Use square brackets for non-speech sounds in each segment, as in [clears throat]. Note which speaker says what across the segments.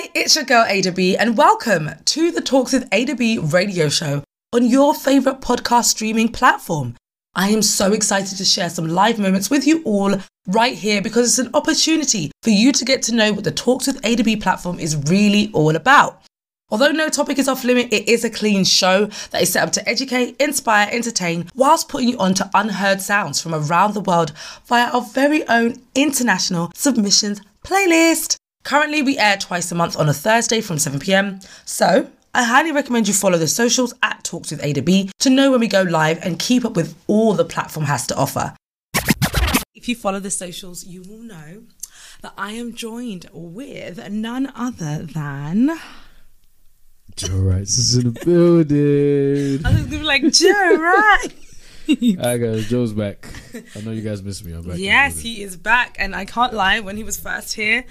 Speaker 1: It's your girl Ada B, and welcome to the Talks with Ada B radio show on your favorite podcast streaming platform. I am so excited to share some live moments with you all right here because it's an opportunity for you to get to know what the Talks with Ada B platform is really all about. Although no topic is off limit, it is a clean show that is set up to educate, inspire, entertain, whilst putting you on to unheard sounds from around the world via our very own international submissions playlist. Currently, we air twice a month on a Thursday from 7pm, so I highly recommend you follow the socials at Talks with Ada B to know when we go live and keep up with all the platform has to offer. If you follow the socials, you will know that I am joined with none other than.
Speaker 2: Joe Rice is in the building. [laughs]
Speaker 1: I was gonna be like Joe, right?
Speaker 2: Hi [laughs] guys, Joe's back. I know you guys miss me. I'm back.
Speaker 1: yes, he is back, and I can't lie. When he was first here,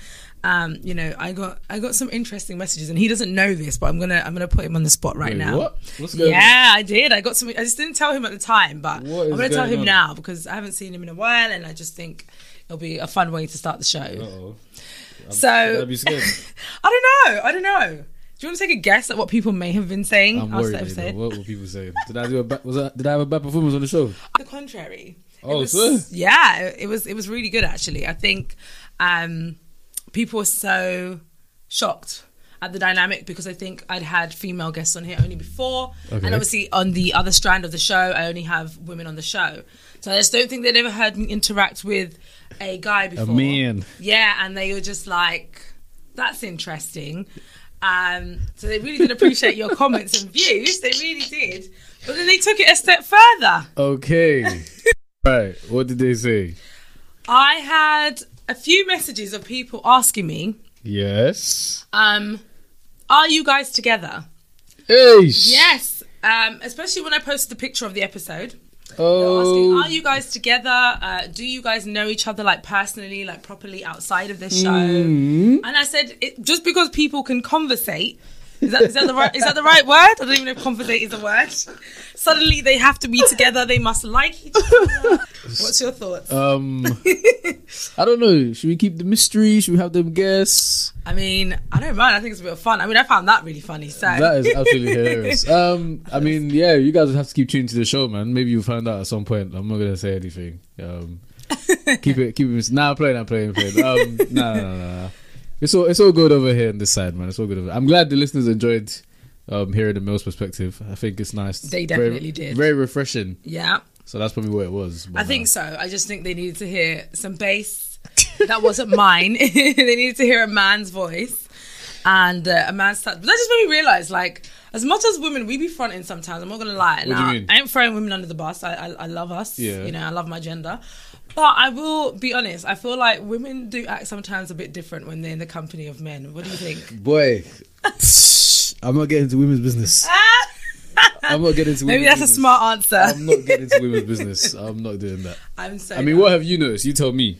Speaker 1: um, you know, I got I got some interesting messages, and he doesn't know this, but I'm gonna I'm gonna put him on the spot right
Speaker 2: Wait,
Speaker 1: now.
Speaker 2: What? What's going
Speaker 1: Yeah, I did. I got some. I just didn't tell him at the time, but I'm gonna tell him
Speaker 2: on?
Speaker 1: now because I haven't seen him in a while, and I just think it'll be a fun way to start the show.
Speaker 2: on? Uh-oh.
Speaker 1: So
Speaker 2: I'd be [laughs] scared.
Speaker 1: I don't know. I don't know. Do you want to take a guess at what people may have been saying
Speaker 2: I'm worried. What were people saying? Did I do a ba- was I, Did I have a bad performance on the show?
Speaker 1: the contrary. It
Speaker 2: Oh,
Speaker 1: was-
Speaker 2: sir.
Speaker 1: Yeah, it was it was really good actually. I think um, people were so shocked at the dynamic because I think I'd had female guests on here only before,
Speaker 2: Okay.
Speaker 1: and obviously on the other strand of the show, I only have women on the show. So I just don't think they'd ever heard me interact with a guy before.
Speaker 2: A man.
Speaker 1: Yeah, and they were just like, "That's interesting." Um, so they really did appreciate your [laughs] comments and views. They really did. But then they took it a step further.
Speaker 2: Okay. [laughs] right. What did they say?
Speaker 1: I had a few messages of people asking me,
Speaker 2: Yes.
Speaker 1: um, "Are you guys together?"
Speaker 2: Hey.
Speaker 1: Yes, um, especially when I posted the picture of the episode. Were asking,
Speaker 2: Oh.
Speaker 1: "Are you guys together? Uh, do you guys know each other like personally, like properly outside of this show?"
Speaker 2: Mm.
Speaker 1: And I said, it, "Just because people can conversate." Is that, is that the right is that the right word? I don't even know if conversate is a word. Suddenly they have to be together. They must like each other. [laughs] What's your thoughts?
Speaker 2: Um. [laughs] I don't know. Should we keep the mystery? Should we have them guess?
Speaker 1: I mean, I don't mind. I think it's a bit of fun. I mean, I found that really funny. So
Speaker 2: That is absolutely hilarious. [laughs] Um, I mean, yeah, you guys have to keep tuning to the show, man. Maybe you'll find out at some point. I'm not gonna say anything. Um, keep it, keep it. Nah, I'm playing, I'm playing, I'm playing. Um, nah, nah, nah, nah. It's all, it's all good over here on this side, man. It's all good. Over. I'm glad the listeners enjoyed um hearing the male's perspective. I think it's nice.
Speaker 1: They
Speaker 2: Very-
Speaker 1: definitely did.
Speaker 2: Very refreshing.
Speaker 1: yeah,
Speaker 2: So that's probably what it was.
Speaker 1: I think
Speaker 2: uh,
Speaker 1: so. I just think they needed to hear some bass. that wasn't mine. [laughs] they needed to hear a man's voice and uh, a man's touch. But that just made me realize, like, as much as women, we be fronting sometimes. I'm not gonna lie.
Speaker 2: do you
Speaker 1: Now,
Speaker 2: mean?
Speaker 1: I ain't throwing women under the bus. I, I, I love us.
Speaker 2: Yeah.
Speaker 1: You know, I love my gender. But I will be honest. I feel like women do act sometimes a bit different when they're in the company of men. What do you think? [laughs]
Speaker 2: boy, [laughs] I'm not getting into women's business. [laughs] I'm not getting into.
Speaker 1: Maybe that's a smart answer.
Speaker 2: I'm not getting into women's business. I'm not doing that.
Speaker 1: I'm so.
Speaker 2: I mean, what have you noticed? You tell me.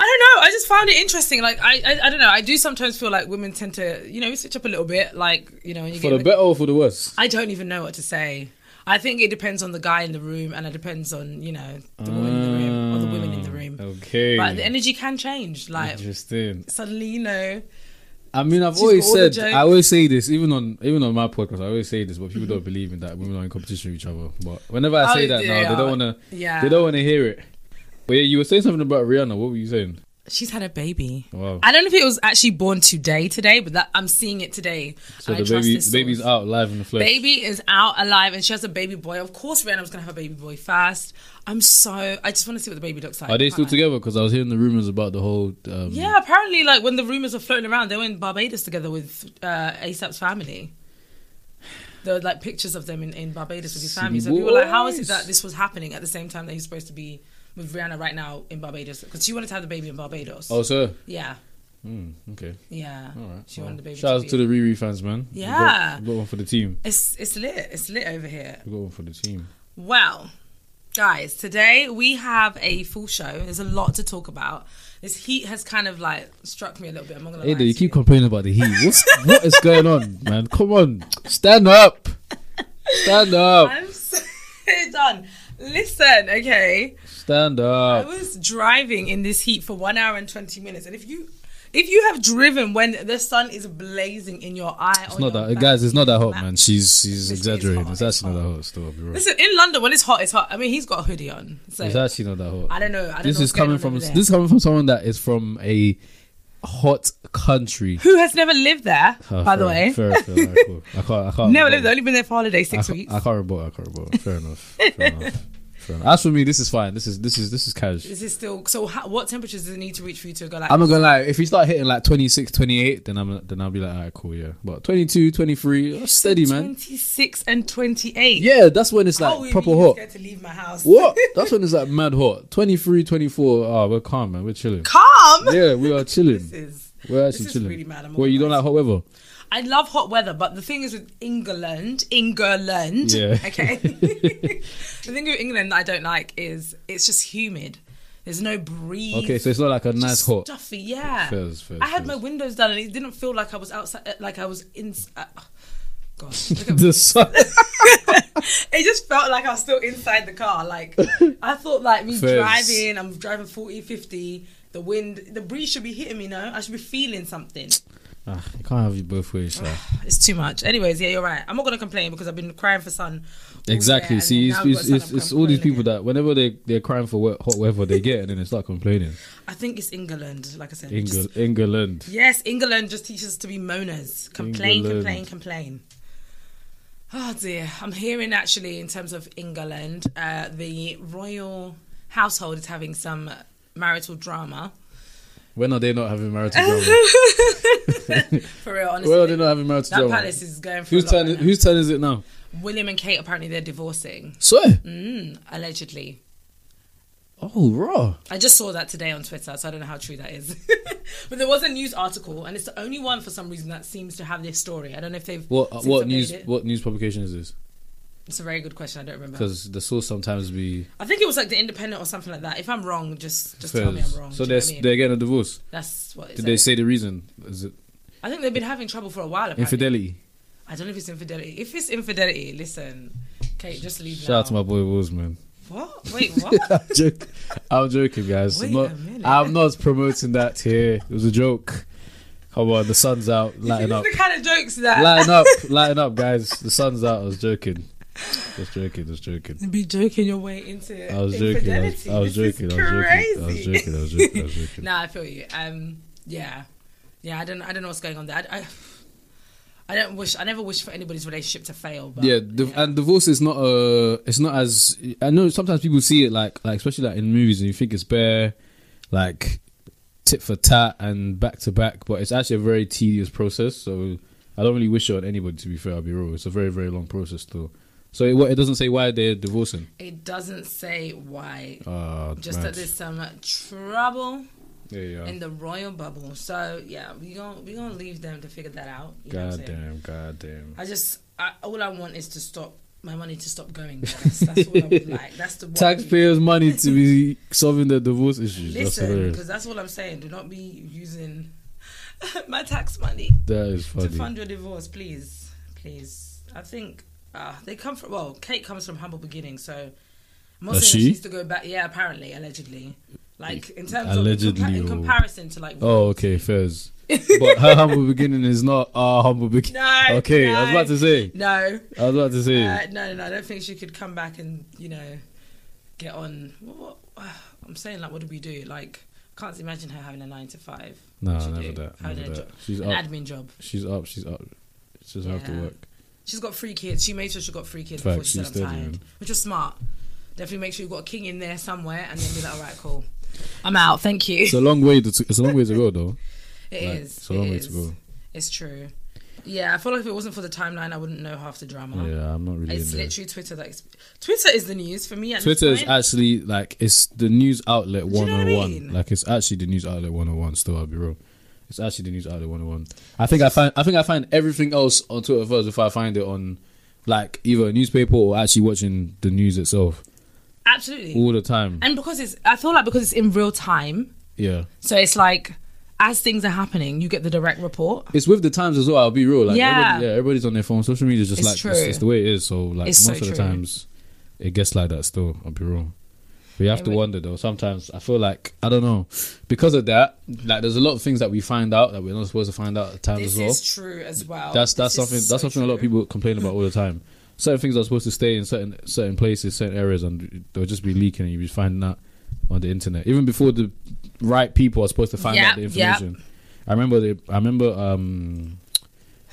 Speaker 1: I don't know. I just found it interesting. Like I, I, I don't know. I do sometimes feel like women tend to, you know, switch up a little bit. Like you know, when you
Speaker 2: For the better or for the worse?
Speaker 1: I don't even know what to say. I think it depends on the guy in the room, and it depends on you know the woman in the mm. room or the women in the mm, room.
Speaker 2: Okay.
Speaker 1: But the energy can change. Like
Speaker 2: Interesting.
Speaker 1: suddenly, you know,
Speaker 2: I mean, I've always
Speaker 1: got all the
Speaker 2: said. I always say this, even on even on my podcast, I always say this, but people don't believe in that women are in competition with each other. But whenever I
Speaker 1: Oh,
Speaker 2: say that
Speaker 1: they
Speaker 2: now, they don't want to.
Speaker 1: yeah.
Speaker 2: They don't want to hear it. But yeah, you were saying something about Rihanna. What were you saying?
Speaker 1: She's had a baby.
Speaker 2: Wow.
Speaker 1: I don't know if it was actually born today, today, but that I'm seeing it today.
Speaker 2: So
Speaker 1: I
Speaker 2: the baby, the baby's
Speaker 1: source.
Speaker 2: out live in the flesh.
Speaker 1: Baby is out alive, and she has a baby boy. Of course, Rihanna was gonna have a baby boy first. I'm so. I just want to see what the baby looks like.
Speaker 2: Are they still together? Because I was hearing the rumors about the whole. Um,
Speaker 1: Yeah, apparently, like when the rumors were floating around, they were in Barbados together with uh, ASAP's family. There were like pictures of them in, in Barbados with his family. So people were like, "How is it that this was happening at the same time that he's supposed to be with Rihanna right now in Barbados?" Because she wanted to have the baby in Barbados.
Speaker 2: Oh, sir.
Speaker 1: Yeah,
Speaker 2: Mm, okay.
Speaker 1: yeah.
Speaker 2: All right.
Speaker 1: She
Speaker 2: Well,
Speaker 1: wanted the baby.
Speaker 2: Shout
Speaker 1: to
Speaker 2: out to the Riri fans, man. We
Speaker 1: Yeah.
Speaker 2: got, we got one for the team.
Speaker 1: It's it's lit. It's lit over here.
Speaker 2: We got one for the team.
Speaker 1: Well, guys, today we have a full show. There's a lot to talk about. This heat has kind of like struck me a little bit. I'm not gonna
Speaker 2: Hey, you keep complaining about the heat. [laughs] What's what is going on, man? Come on, stand up, stand up,
Speaker 1: I'm so [laughs] done. Listen, okay.
Speaker 2: Stand up.
Speaker 1: I was driving in this heat for one hour and 20 minutes. And if you if you have driven when the sun is blazing in your eye,
Speaker 2: It's not that, guys. It's not that hot, man. She's she's
Speaker 1: It's-
Speaker 2: exaggerating.
Speaker 1: hot,
Speaker 2: It's
Speaker 1: it's
Speaker 2: actually not that hot. Still, I'll be real.
Speaker 1: Listen, in London when it's hot, it's hot. I mean, he's got a hoodie on, so
Speaker 2: It's actually not that hot.
Speaker 1: I don't know. I don't
Speaker 2: this
Speaker 1: know
Speaker 2: is coming from this is coming from someone that is from a hot country.
Speaker 1: Who has never lived there,
Speaker 2: Oh,
Speaker 1: by the way?
Speaker 2: fair, fair, alright, cool. I can't. I can't. [laughs]
Speaker 1: Never lived. Only been there for holiday six
Speaker 2: can't,
Speaker 1: weeks.
Speaker 2: I can't rebut. I can't rebut. Fair enough. [laughs] Fair enough. Fair enough. As for me, this is fine. This is this is this is cash.
Speaker 1: This is still so? How, what temperatures does it need to reach for you to go like?
Speaker 2: I'm not gonna lie. If you start hitting like 26, 28, then I'm then I'll be like, alright, cool, yeah. But 22, 23, oh, steady, man.
Speaker 1: Twenty six and twenty eight.
Speaker 2: Yeah, that's when it's like
Speaker 1: oh,
Speaker 2: proper
Speaker 1: you
Speaker 2: hot.
Speaker 1: Scared to leave my house.
Speaker 2: What? [laughs] That's when it's like mad hot. 23, 24. Oh, we're calm, man. We're chilling.
Speaker 1: Calm.
Speaker 2: Yeah, we are [laughs] chilling.
Speaker 1: This is.
Speaker 2: We're
Speaker 1: This
Speaker 2: actually
Speaker 1: is
Speaker 2: chilling.
Speaker 1: really mad,
Speaker 2: Well, you don't like hot weather?
Speaker 1: I love hot weather, but the thing is with England, England.
Speaker 2: Yeah. [laughs]
Speaker 1: Okay. [laughs] the thing with England that I don't like is it's just humid. There's no breeze.
Speaker 2: Okay, so it's not like a nice
Speaker 1: just
Speaker 2: hot.
Speaker 1: stuffy. Yeah. I had my windows down and it didn't feel like I was outside. uh, Like I was in. Uh, God, look at [laughs] me.
Speaker 2: The sun.
Speaker 1: it just felt like I was still inside the car. Like I thought, like me driving, I'm driving 40, 50. The wind, the breeze should be hitting me. No, I should be feeling something.
Speaker 2: Ah, you can't have you both ways. sir. [sighs]
Speaker 1: It's too much. Anyways, yeah, you're right. I'm not gonna complain because I've been crying for sun.
Speaker 2: Exactly. See, it's, it's, it's, it's all these people that whenever they they're crying for wet, hot weather, they get and then they start complaining.
Speaker 1: I think it's England. Like I said,
Speaker 2: England,
Speaker 1: Just-
Speaker 2: England.
Speaker 1: yes, England just teaches us to be moaners. Complain,
Speaker 2: England.
Speaker 1: complain, complain. Oh dear. I'm hearing actually in terms of England, uh, the royal household is having some marital drama.
Speaker 2: When are they not having marital drama? [laughs] [laughs]
Speaker 1: For real, honestly.
Speaker 2: when are they not having marital
Speaker 1: that
Speaker 2: drama?
Speaker 1: palace is going for
Speaker 2: Whose
Speaker 1: a
Speaker 2: turn?
Speaker 1: right
Speaker 2: whose turn is it now?
Speaker 1: William and Kate apparently they're divorcing.
Speaker 2: Swear.
Speaker 1: Mm, allegedly.
Speaker 2: Oh, raw.
Speaker 1: I just saw that today on Twitter, so I don't know how true that is. [laughs] but there was a news article, and it's the only one for some reason that seems to have this story. I don't know if they've.
Speaker 2: What
Speaker 1: since
Speaker 2: what news?
Speaker 1: it.
Speaker 2: What news publication is this?
Speaker 1: It's a very good question. I don't remember.
Speaker 2: Because the source sometimes be
Speaker 1: I think it was like the Independent or something like that. If I'm wrong, just just tell me. I'm wrong.
Speaker 2: So
Speaker 1: Do you know
Speaker 2: they're
Speaker 1: I mean?
Speaker 2: they're getting a divorce.
Speaker 1: That's what. It
Speaker 2: Did they say the reason? Is it
Speaker 1: I think they've been having trouble for a while. Apparently.
Speaker 2: infidelity?
Speaker 1: I don't know if it's infidelity. If it's infidelity, listen, Kate, just leave
Speaker 2: Shout
Speaker 1: now.
Speaker 2: out to my boy Wolves, man.
Speaker 1: What? Wait, [laughs] what?
Speaker 2: I'm, joking. I'm joking, guys.
Speaker 1: Wait
Speaker 2: I'm, not,
Speaker 1: a minute.
Speaker 2: I'm not promoting that here. It was a joke. Come on, the sun's out. [laughs] Lighten up.
Speaker 1: the kind of jokes that.
Speaker 2: Lighten up. [laughs] Lighten up, guys. The sun's out. I was joking. Just joking. Just joking.
Speaker 1: be joking your way into
Speaker 2: I was joking. I was,
Speaker 1: infidelity.
Speaker 2: I was joking. I was joking. I was joking. I was joking. I was joking.
Speaker 1: Nah, I feel you. Um, yeah, yeah. I don't. I don't know what's going on there. I, I, I don't wish. I never wish for anybody's relationship to fail. But
Speaker 2: yeah, div- and divorce is not uh it's not as I know sometimes people see it like like especially like in movies and you think it's bare like tit for tat and back to back, but it's actually a very tedious process. So I don't really wish it on anybody to be fair. I'll be real. It's a very very long process though. So it, it doesn't say why they're divorcing.
Speaker 1: it doesn't say why.
Speaker 2: Uh,
Speaker 1: Just
Speaker 2: mad.
Speaker 1: that there's some trouble in the royal bubble. So yeah, we gonna we gonna leave them to figure that out. You
Speaker 2: God damn, god damn.
Speaker 1: I just I, all I want is to stop my money to stop going. That's, that's all I would [laughs] like. That's the
Speaker 2: Taxpayers' money to be solving the divorce issues.
Speaker 1: Listen, because that's what I'm saying. Do not be using [laughs] my tax money
Speaker 2: That is
Speaker 1: to fund your divorce, please, please. I think uh, they come from. Well, Kate comes from humble beginnings, so I'm not
Speaker 2: Does
Speaker 1: saying
Speaker 2: she?
Speaker 1: she needs to go back. Yeah, apparently, allegedly. Like in terms
Speaker 2: Allegedly,
Speaker 1: of in, compa- in
Speaker 2: or-
Speaker 1: comparison to like.
Speaker 2: Oh, okay, fairs. but her humble [laughs] beginning is not our humble beginning.
Speaker 1: No.
Speaker 2: Okay, I was
Speaker 1: no,
Speaker 2: about to say.
Speaker 1: No,
Speaker 2: I was about to say.
Speaker 1: uh, no, no, no. I don't think she could come back and you know get on. What, what, [sighs] I'm saying like, what do we do? Like, I can't imagine her having a nine to five.
Speaker 2: no,
Speaker 1: What she
Speaker 2: never
Speaker 1: do?
Speaker 2: that.
Speaker 1: Having
Speaker 2: Never
Speaker 1: a
Speaker 2: that.
Speaker 1: job,
Speaker 2: She's
Speaker 1: an
Speaker 2: up.
Speaker 1: admin job.
Speaker 2: She's up. She's up. She doesn't have to
Speaker 1: Yeah.
Speaker 2: work.
Speaker 1: She's got three kids. She made sure she got three kids before she said I'm tired,
Speaker 2: man.
Speaker 1: which was smart. Definitely make sure you've got a king in there somewhere, and then be like, all right, cool. I'm out. Thank you.
Speaker 2: It's a long way. To, it's a long way to go, though.
Speaker 1: It
Speaker 2: Like,
Speaker 1: is.
Speaker 2: It's a long
Speaker 1: it
Speaker 2: way
Speaker 1: is.
Speaker 2: to go.
Speaker 1: It's true. Yeah, I feel like if it wasn't for the timeline, I wouldn't know half the drama.
Speaker 2: Yeah, I'm not really.
Speaker 1: It's
Speaker 2: in there.
Speaker 1: literally Twitter that. Exp- Twitter is the news for me. At
Speaker 2: Twitter
Speaker 1: this
Speaker 2: is actually like it's the news outlet
Speaker 1: you know what I
Speaker 2: 101.
Speaker 1: mean?
Speaker 2: Like it's actually the news outlet 101. Still, I'll be real. It's actually the news outlet 101. I think I find I think I find everything else on Twitter first before I find it on like either a newspaper or actually watching the news itself
Speaker 1: absolutely.
Speaker 2: all the time.
Speaker 1: And because it's, I feel like because it's in real time,
Speaker 2: Yeah.
Speaker 1: so it's like as things are happening, you get the direct report.
Speaker 2: It's with the times as well. I'll be real. Like,
Speaker 1: Yeah.
Speaker 2: everybody, yeah, everybody's on their phone. Social media is just
Speaker 1: It's
Speaker 2: like it's, it's the way it is. So like
Speaker 1: It's so
Speaker 2: most of the
Speaker 1: true.
Speaker 2: times, it gets like that. Still, I'll be real. We have
Speaker 1: It
Speaker 2: to
Speaker 1: would-
Speaker 2: wonder though. Sometimes I feel like I don't know because of that. Like there's a lot of things that we find out that we're not supposed to find out at times
Speaker 1: This
Speaker 2: as well.
Speaker 1: is true as well.
Speaker 2: that's that's
Speaker 1: This is
Speaker 2: something
Speaker 1: so
Speaker 2: that's something a lot of people complain about all the time. Certain things are supposed to stay in certain certain places, certain areas, and they'll just be leaking, and you'll be finding out on the internet. Even before the right people are supposed to find out the
Speaker 1: Yep, yep.
Speaker 2: information. I remember the I remember um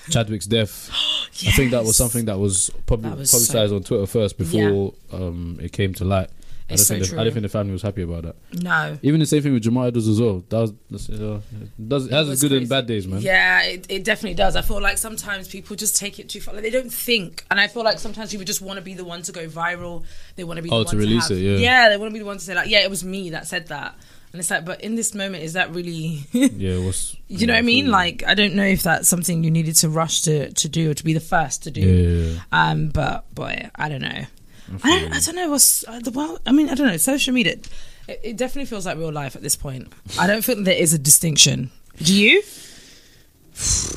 Speaker 2: Chadwick's death. [gasps] I think that was something that was
Speaker 1: That was
Speaker 2: publicized on Twitter first before um it came to light. I don't, think
Speaker 1: so
Speaker 2: the, I don't think the family was happy about that.
Speaker 1: No.
Speaker 2: Even the same thing with Jamal Edwards as well. That was, that's, uh, it does it has its good and bad days, man.
Speaker 1: Yeah, it, it definitely does. I feel like sometimes people just take it too far. Like they don't think, and I feel like sometimes people just want to be the one to go viral. They want to be the
Speaker 2: Oh,
Speaker 1: one
Speaker 2: to release
Speaker 1: have,
Speaker 2: it, yeah.
Speaker 1: yeah. They want to be the one to say like, yeah, it was me that said that, and it's like, but in this moment, is that really? [laughs]
Speaker 2: Yeah, it was.
Speaker 1: you know what I mean? Like, I don't know if that's something you needed to rush to to do or to be the first to do.
Speaker 2: yeah, yeah, yeah.
Speaker 1: Um, but boy, I don't know. I don't, I don't know what's uh, the well. I mean, I don't know. Social media, it, it definitely feels like real life at this point. I don't think there is a distinction. Do you?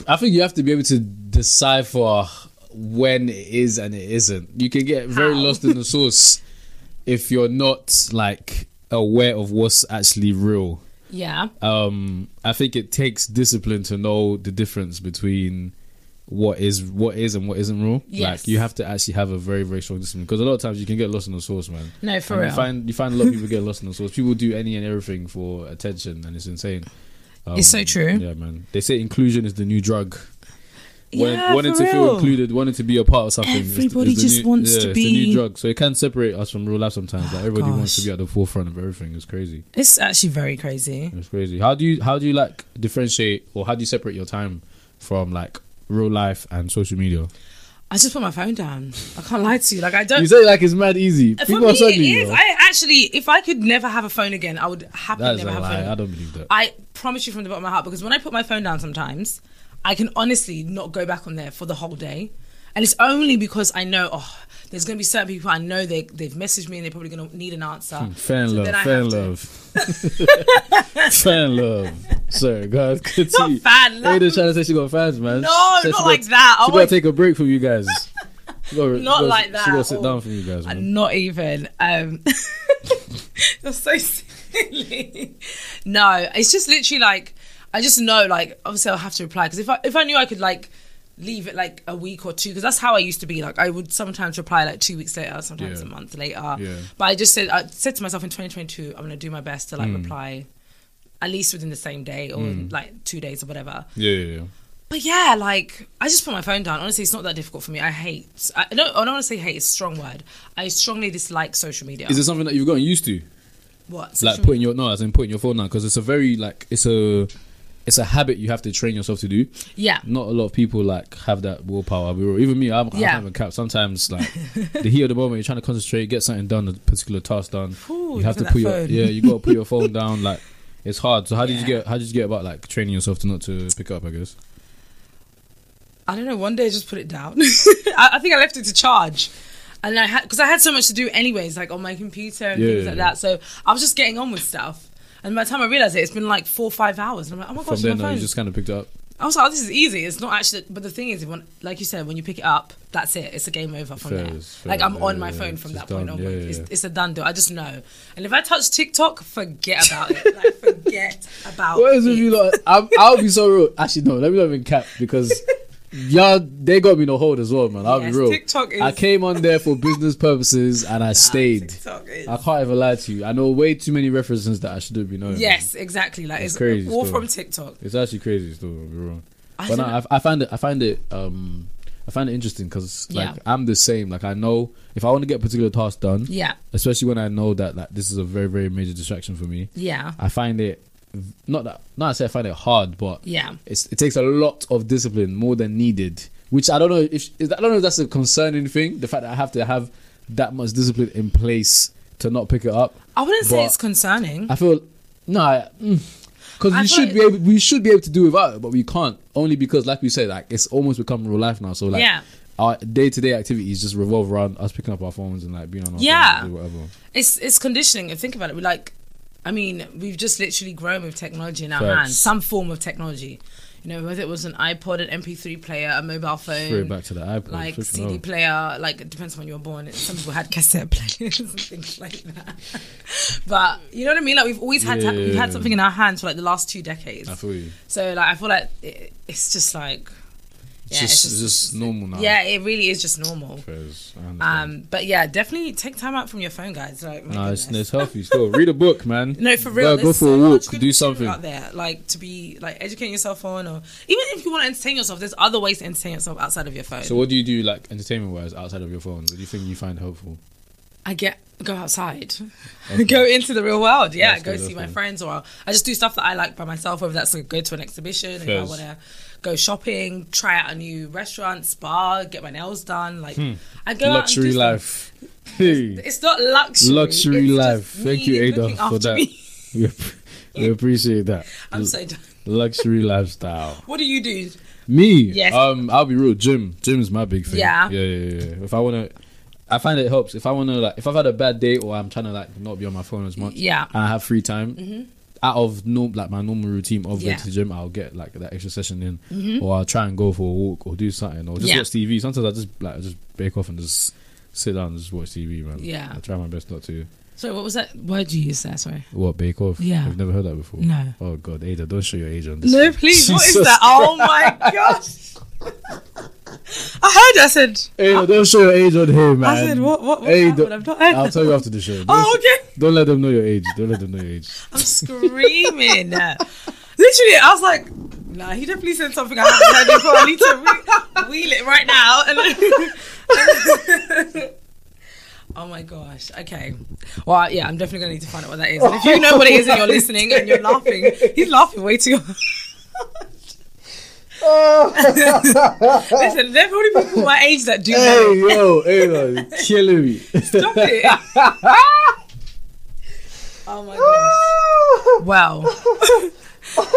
Speaker 2: I think you have to be able to decipher when it is and it isn't. You can get very
Speaker 1: How?
Speaker 2: lost in the source [laughs] if you're not like aware of what's actually real.
Speaker 1: Yeah.
Speaker 2: Um, I think it takes discipline to know the difference between what is what is and what isn't real.
Speaker 1: Yes.
Speaker 2: Like you have to actually have a very very strong discipline because a lot of times you can get lost in the source, man.
Speaker 1: No, for
Speaker 2: And
Speaker 1: real.
Speaker 2: You find you find a lot of people get lost in the [laughs] source. People do any and everything for attention, and it's insane. Um,
Speaker 1: It's so true.
Speaker 2: Yeah, man. They say inclusion is the new drug. When,
Speaker 1: Yeah,
Speaker 2: wanting
Speaker 1: for
Speaker 2: to feel included, wanting to be a part of something. is the- is
Speaker 1: Everybody just
Speaker 2: new-
Speaker 1: wants
Speaker 2: yeah,
Speaker 1: to be.
Speaker 2: it's the new drug. So it can separate us from real life sometimes. Like everybody wants to be at the forefront of everything. It's crazy.
Speaker 1: It's actually very crazy.
Speaker 2: It's crazy. How do you how do you like differentiate or how do you separate your time from like real life and social media?
Speaker 1: I just put my phone down. I can't lie to you. Like I don't.
Speaker 2: You say like it's mad easy.
Speaker 1: for
Speaker 2: People
Speaker 1: me,
Speaker 2: are struggling.
Speaker 1: it
Speaker 2: you
Speaker 1: is.
Speaker 2: know.
Speaker 1: I actually, if I could never have a phone again, I would happily never have a phone.
Speaker 2: I don't believe that.
Speaker 1: I promise you from the bottom of my heart because when I put my phone down sometimes, I can honestly not go back on there for the whole day. And it's only because I know, oh, there's going to be certain people I know they, they've messaged me and they're probably going to need an answer.
Speaker 2: Fan
Speaker 1: So
Speaker 2: love, fan love, [laughs] fan love. Sorry, guys. [laughs] Good
Speaker 1: Not fan love.
Speaker 2: Ada trying to say she got fans, man.
Speaker 1: No,
Speaker 2: Said
Speaker 1: not
Speaker 2: she
Speaker 1: like
Speaker 2: got-
Speaker 1: that.
Speaker 2: She
Speaker 1: Oh
Speaker 2: gotta take a break from you guys. [laughs] Gotta-
Speaker 1: Not
Speaker 2: she gotta-
Speaker 1: like
Speaker 2: She
Speaker 1: that.
Speaker 2: gotta sit down from you guys, man.
Speaker 1: Not even. Um, that's so silly. No, it's just literally like I just know. Like obviously, I'll have to reply because if I if I knew I could like leave it like a week or two because that's how I used to be. Like I would sometimes reply like two weeks later, sometimes
Speaker 2: Yeah.
Speaker 1: a month later.
Speaker 2: Yeah.
Speaker 1: But I just said I said to myself in 2022, I'm gonna do my best to like
Speaker 2: Mm.
Speaker 1: reply at least within the same day or like two days or whatever.
Speaker 2: Yeah, yeah, yeah.
Speaker 1: But yeah, like I just put my phone down. Honestly, it's not that difficult for me. I hate. I don't. I don't want to say hate. It's a strong word. I strongly dislike social media.
Speaker 2: Is it something that you've gotten used to?
Speaker 1: what?
Speaker 2: like putting your no, as in putting your phone down because it's a very like it's a it's a habit you have to train yourself to do.
Speaker 1: Yeah.
Speaker 2: Not a lot of people like have that willpower. I'll be real. Even me, I'm,
Speaker 1: Yeah.
Speaker 2: kind of a cap. Sometimes like [laughs] the heat of the moment, you're trying to concentrate, get something done, a particular task done.
Speaker 1: Ooh,
Speaker 2: you have to put your
Speaker 1: phone.
Speaker 2: yeah, you got to put your phone [laughs] down. Like it's hard. So how did you get how did you get about like training yourself to not to pick up? I guess.
Speaker 1: I don't know. One day I just put it down. [laughs] I, I think I left it to charge, and I had because I had so much to do anyways, like on my computer and
Speaker 2: Yeah,
Speaker 1: things
Speaker 2: yeah,
Speaker 1: like
Speaker 2: yeah.
Speaker 1: that. So I was just getting on with stuff. And by the time I realized it, it's been like four or five hours. And I'm like, oh my
Speaker 2: From
Speaker 1: gosh,
Speaker 2: then
Speaker 1: my
Speaker 2: on,
Speaker 1: phone.
Speaker 2: you just kind of picked it up.
Speaker 1: I was like, oh, this is easy. It's not actually. But the thing is, when, like you said, when you pick it up, that's it. It's a game over from there.
Speaker 2: Fairs,
Speaker 1: Like I'm on my
Speaker 2: yeah,
Speaker 1: phone from that point
Speaker 2: done.
Speaker 1: onward.
Speaker 2: Yeah, yeah,
Speaker 1: It's, it's a done deal. I just know. And if I touch TikTok, forget about it. Like forget [laughs] about
Speaker 2: What is
Speaker 1: it.
Speaker 2: you lot? I'm, I'll be so rude. Actually, no, let me not even cap because [laughs] y'all they got me no hold as well, man. I'll
Speaker 1: Yes,
Speaker 2: be real.
Speaker 1: TikTok is-
Speaker 2: I came on there for business purposes and I stayed.
Speaker 1: TikTok is-
Speaker 2: I can't even lie to you. I know way too many references that I shouldn't be knowing.
Speaker 1: Yes, exactly. Like
Speaker 2: It's
Speaker 1: it's,
Speaker 2: crazy
Speaker 1: all from TikTok.
Speaker 2: it's actually crazy. Still, I'll be wrong.
Speaker 1: I
Speaker 2: But no. I, I find it. I find it. Um, I find it interesting because like
Speaker 1: Yeah.
Speaker 2: I'm the same. Like I know if I want to get a particular task done,
Speaker 1: yeah,
Speaker 2: especially when I know that like this is a very very major distraction for me.
Speaker 1: yeah,
Speaker 2: I find it not that not I say I find it hard, but
Speaker 1: yeah.
Speaker 2: it's, it takes a lot of discipline more than needed. Which I don't know if I don't know if that's a concerning thing. The fact that I have to have that much discipline in place to not pick it up.
Speaker 1: I wouldn't say it's concerning.
Speaker 2: I feel no, because
Speaker 1: mm,
Speaker 2: we should
Speaker 1: it-
Speaker 2: be able we should be able to do without it, but we can't. Only because, like we said, like it's almost become real life now. So like
Speaker 1: Yeah.
Speaker 2: our day to day activities just revolve around us picking up our phones and like being on our
Speaker 1: Yeah.
Speaker 2: whatever.
Speaker 1: It's it's conditioning. And think about it. We like, I mean, we've just literally grown with technology in our
Speaker 2: Facts.
Speaker 1: hands, some form of technology. you know, whether it was an iPod, an MP3 player, a mobile phone,
Speaker 2: Throw it back to the iPod.
Speaker 1: like CD
Speaker 2: out.
Speaker 1: player, like it depends on when you were born. Some people had cassette [laughs] players and things like that. [laughs] But you know what I mean? Like we've always had to, we've had something in our hands for like the last two decades.
Speaker 2: I feel you.
Speaker 1: So like I feel like it, it's just like yeah,
Speaker 2: just, it's just normal now.
Speaker 1: yeah, it really is just normal.
Speaker 2: Fairs, I understand.
Speaker 1: Um, but yeah, definitely take time out from your phone, guys. Like,
Speaker 2: no, it's, it's healthy still. Read a [laughs] book, man.
Speaker 1: No, for real.
Speaker 2: Go, go for a walk. Do something.
Speaker 1: out there, like to be like educating yourself on, or even if you want to entertain yourself, there's other ways to entertain yourself outside of your phone.
Speaker 2: So, what do you do, like entertainment wise, outside of your phone? What do you think you find helpful?
Speaker 1: I get go outside,
Speaker 2: Okay. [laughs]
Speaker 1: go into the real world. Yeah,
Speaker 2: That's
Speaker 1: go see my friends, or I just do stuff that I like by myself. Whether that's like go to an exhibition, I want to go shopping, try out a new restaurant, spa, get my nails done. Like I go out
Speaker 2: Hmm. Luxury
Speaker 1: stuff.
Speaker 2: life. [laughs] Hey.
Speaker 1: It's not luxury.
Speaker 2: Luxury
Speaker 1: it's
Speaker 2: life. Thank you, Ada, for that. [laughs] we, app- we appreciate that.
Speaker 1: I'm so done.
Speaker 2: Luxury [laughs] lifestyle.
Speaker 1: What do you do?
Speaker 2: Me,
Speaker 1: Yes.
Speaker 2: um, I'll be real. Gym, gym's my big thing.
Speaker 1: Yeah.
Speaker 2: yeah, yeah, yeah. If I wanna, I find it helps. If I wanna, like, if I've had a bad day or I'm trying to like not be on my phone as much,
Speaker 1: Yeah.
Speaker 2: and I have free time. Out of no, like my normal routine of
Speaker 1: Yeah.
Speaker 2: going to the gym, I'll get like that extra session in, mm-hmm. or I'll try and go for a walk or do something, or just
Speaker 1: Yeah.
Speaker 2: watch TV. Sometimes I just like I just bake off and just sit down and just watch TV, man.
Speaker 1: Yeah.
Speaker 2: I try my best not to.
Speaker 1: So what was that word you used there? Sorry.
Speaker 2: What bake off?
Speaker 1: Yeah.
Speaker 2: I've never heard that before.
Speaker 1: No.
Speaker 2: Oh God, Ada, don't show your age on this.
Speaker 1: No, please. What is that? Oh my gosh. [laughs] I heard. I said.
Speaker 2: Ada, ah. don't show your age on here, man.
Speaker 1: I said what? What? what
Speaker 2: Hey,
Speaker 1: I've not heard.
Speaker 2: I'll tell you after the show. Oh, don't,
Speaker 1: Oh, okay.
Speaker 2: don't let them know your age. Don't let them know your age.
Speaker 1: I'm screaming. [laughs] Literally, I was like, nah, he definitely said something I haven't heard before. I need to re- wheel it right now. And [laughs] oh my gosh. Okay. Well, yeah, I'm definitely going to need to find out what that is. And if you know what it is and you're listening and you're laughing, he's laughing way too [laughs] hard. Oh. [laughs] Listen, there are probably people my age that do.
Speaker 2: Hey, yo, Ada, you're killing me.
Speaker 1: Stop it. [laughs] oh my gosh. Well,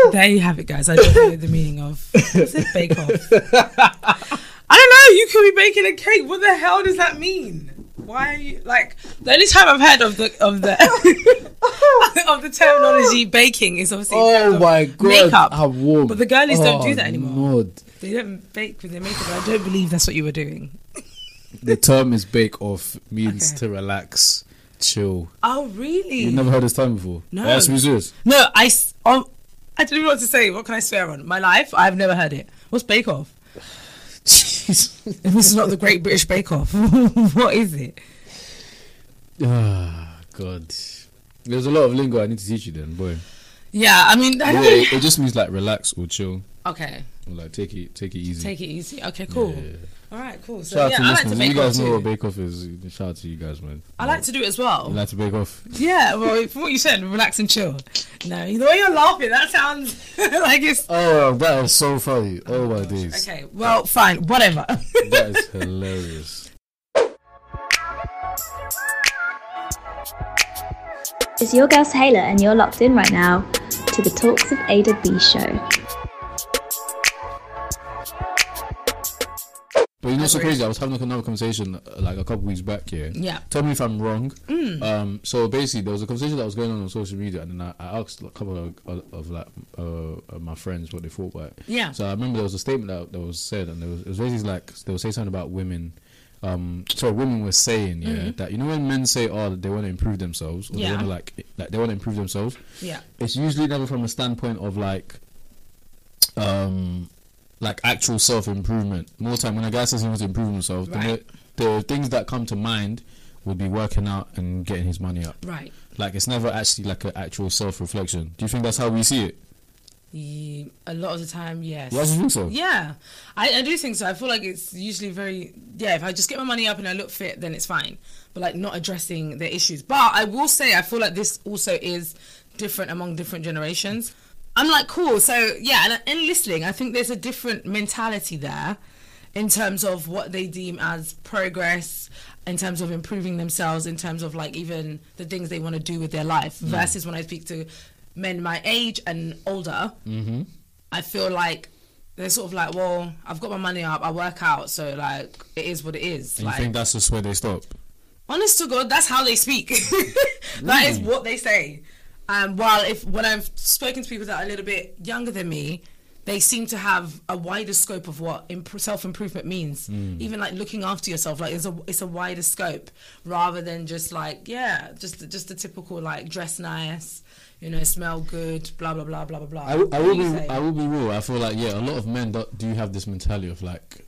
Speaker 1: [laughs] there you have it, guys. I don't know the meaning of what's it bake off. I don't know. You could be baking a cake. What the hell does that mean? Why are you like the only time I've heard of the of the [laughs] [laughs] of the terminology baking is obviously
Speaker 2: Oh my god,
Speaker 1: makeup.
Speaker 2: I'm warm.
Speaker 1: But the girlies don't do
Speaker 2: Oh,
Speaker 1: that anymore.
Speaker 2: Lord.
Speaker 1: They don't bake with their makeup. I don't believe that's what you were doing.
Speaker 2: The term is bake off means
Speaker 1: Okay.
Speaker 2: to relax, chill.
Speaker 1: Oh really?
Speaker 2: You've never heard this term before?
Speaker 1: No.
Speaker 2: That's serious.
Speaker 1: No, I Um, I don't even know what to say. What can I swear on? My life, I've never heard it. What's Bake Off? If this is not the Great British Bake Off, [laughs] what is it?
Speaker 2: Ah, God. There's a lot of lingo I need to teach you then, boy.
Speaker 1: Yeah, I mean, I don't
Speaker 2: it, it just means like relax or chill.
Speaker 1: Okay,
Speaker 2: Or like take it take it easy.
Speaker 1: take it easy. Okay, cool.
Speaker 2: Yeah.
Speaker 1: All right, cool. So
Speaker 2: Shout
Speaker 1: yeah,
Speaker 2: out to
Speaker 1: I like to
Speaker 2: listeners.
Speaker 1: bake
Speaker 2: You guys
Speaker 1: off
Speaker 2: know what bake off is. Shout out to you guys, man.
Speaker 1: I like to do it as well.
Speaker 2: You like to bake off?
Speaker 1: yeah, well, [laughs] from what you said, relax and chill. No, the way you're laughing, that sounds [laughs] like it's.
Speaker 2: Oh, that is so funny. Oh my oh, days.
Speaker 1: Okay, well, fine, whatever.
Speaker 2: That is [laughs] hilarious.
Speaker 3: It's your girl Taylor, and you're locked in right now to the Talks of Ada B show.
Speaker 2: But you know, so crazy. I was having another conversation uh, like a couple weeks back here.
Speaker 1: yeah.
Speaker 2: Tell me if I'm wrong.
Speaker 1: Mm.
Speaker 2: Um, so basically, there was a conversation that was going on on social media, and then I, I asked a couple of, of, of like uh, of my friends what they thought about it.
Speaker 1: Yeah.
Speaker 2: So I remember there was a statement that, that was said, and there was, it was basically like they were saying something about women. Um, so women were saying, yeah, that you know when men say, "Oh, they want to improve themselves," or they
Speaker 1: Mm-hmm. Yeah.
Speaker 2: want to like, like they want to improve themselves.
Speaker 1: Yeah.
Speaker 2: It's usually never from a standpoint of like, um, like actual self improvement. More time when a guy says he wants to improve himself,
Speaker 1: Right.
Speaker 2: the, the things that come to mind would be working out and getting his money up.
Speaker 1: Right.
Speaker 2: Like it's never actually like an actual self reflection. Do you think that's how we see it?
Speaker 1: Ye- a lot of the time, yes.
Speaker 2: Yeah, I think so.
Speaker 1: Yeah, I, I do think so. I feel like it's usually very yeah. If I just get my money up and I look fit, then it's fine. But like not addressing the issues. But I will say, I feel like this also is different among different generations. I'm like cool. So yeah, and in listening, I think there's a different mentality there in terms of what they deem as progress, in terms of improving themselves, in terms of like even the things they want to do with their life. Versus when I speak to men my age and older,
Speaker 2: Mm-hmm.
Speaker 1: I feel like they're sort of like, well, I've got my money up, I work out, so like it is what it is.
Speaker 2: And
Speaker 1: like
Speaker 2: you think that's just where they stop?
Speaker 1: honest to God, that's how they speak. [laughs] That is what they say. Um, while if when I've spoken to people that are a little bit younger than me, they seem to have a wider scope of what imp- self improvement means.
Speaker 2: Mm.
Speaker 1: Even like looking after yourself, like it's a it's a wider scope rather than just like yeah, just just the typical like dress nice, you know, smell good, blah blah blah blah blah blah.
Speaker 2: I, will- I will be
Speaker 1: say?
Speaker 2: I will be real. I feel like yeah, a lot of men do, do have this mentality of like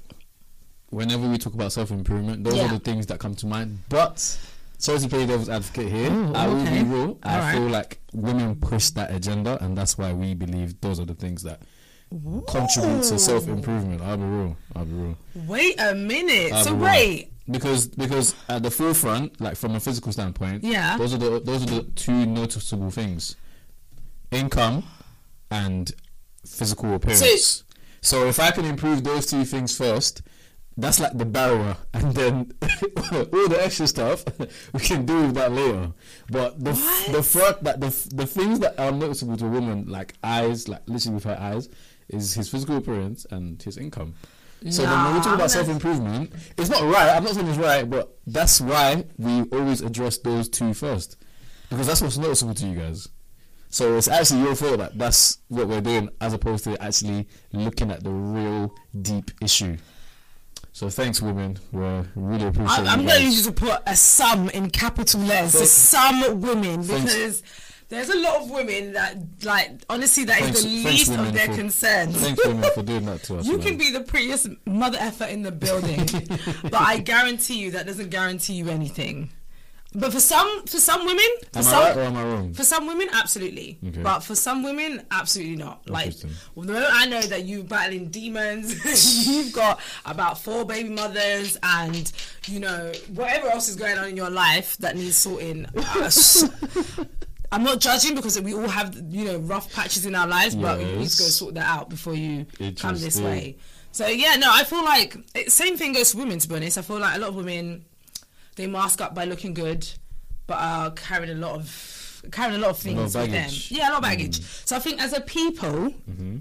Speaker 2: whenever we talk about self improvement, those
Speaker 1: Yeah.
Speaker 2: are the things that come to mind. But sorry to play devil's advocate here. I will
Speaker 1: okay.
Speaker 2: be real. I
Speaker 1: Alright.
Speaker 2: feel like women push that agenda, and that's why we believe those are the things that contribute to self improvement. I'll be real. I'll be real.
Speaker 1: Wait a minute.
Speaker 2: I'll
Speaker 1: so wait,
Speaker 2: because because at the forefront, like from a physical standpoint,
Speaker 1: Yeah.
Speaker 2: those are the those are the two noticeable things: income and physical appearance. So, if I can improve those two things first, that's like the barrier, [laughs] and then [laughs] all the extra stuff [laughs] we can do with that later. But the f- the
Speaker 1: What?
Speaker 2: front that the the things that are noticeable to a woman, like eyes, like literally with her eyes, is his physical appearance and his income. So then when we talk about self improvement, it's not right. I'm not saying it's right, but that's why we always address those two first, because that's what's noticeable to you guys. So it's actually your fault that that's what we're doing, as opposed to actually looking at the real deep issue. So thanks, women. We really appreciate.
Speaker 1: I, I'm going to use you to put a sum in capital letters.
Speaker 2: Thanks.
Speaker 1: some women
Speaker 2: Thanks.
Speaker 1: because there's a lot of women that like honestly that is
Speaker 2: Thanks-
Speaker 1: the least of their
Speaker 2: for-
Speaker 1: concerns.
Speaker 2: Thanks, women, for doing that to us.
Speaker 1: You
Speaker 2: man.
Speaker 1: can be the prettiest mother effer in the building, [laughs] but I guarantee you that doesn't guarantee you anything. But for some, for some women, for
Speaker 2: Am I
Speaker 1: some,
Speaker 2: right or am I wrong?
Speaker 1: for some women, absolutely.
Speaker 2: Okay.
Speaker 1: But for some women, absolutely not. Like, well, the moment I know that you're battling demons, [laughs] you've got about four baby mothers, and you know whatever else is going on in your life that needs sorting. [laughs] [laughs] I'm not judging because we all have you know rough patches in our lives, but you need to go sort that out before you come this way. So yeah, no, I feel like it, same thing goes for women. To be honest, I feel like a lot of women they mask up by looking good, but are carrying a lot of carrying a lot of things
Speaker 2: of
Speaker 1: with them. Yeah, a lot of baggage. So I think as a people,
Speaker 2: Mm-hmm.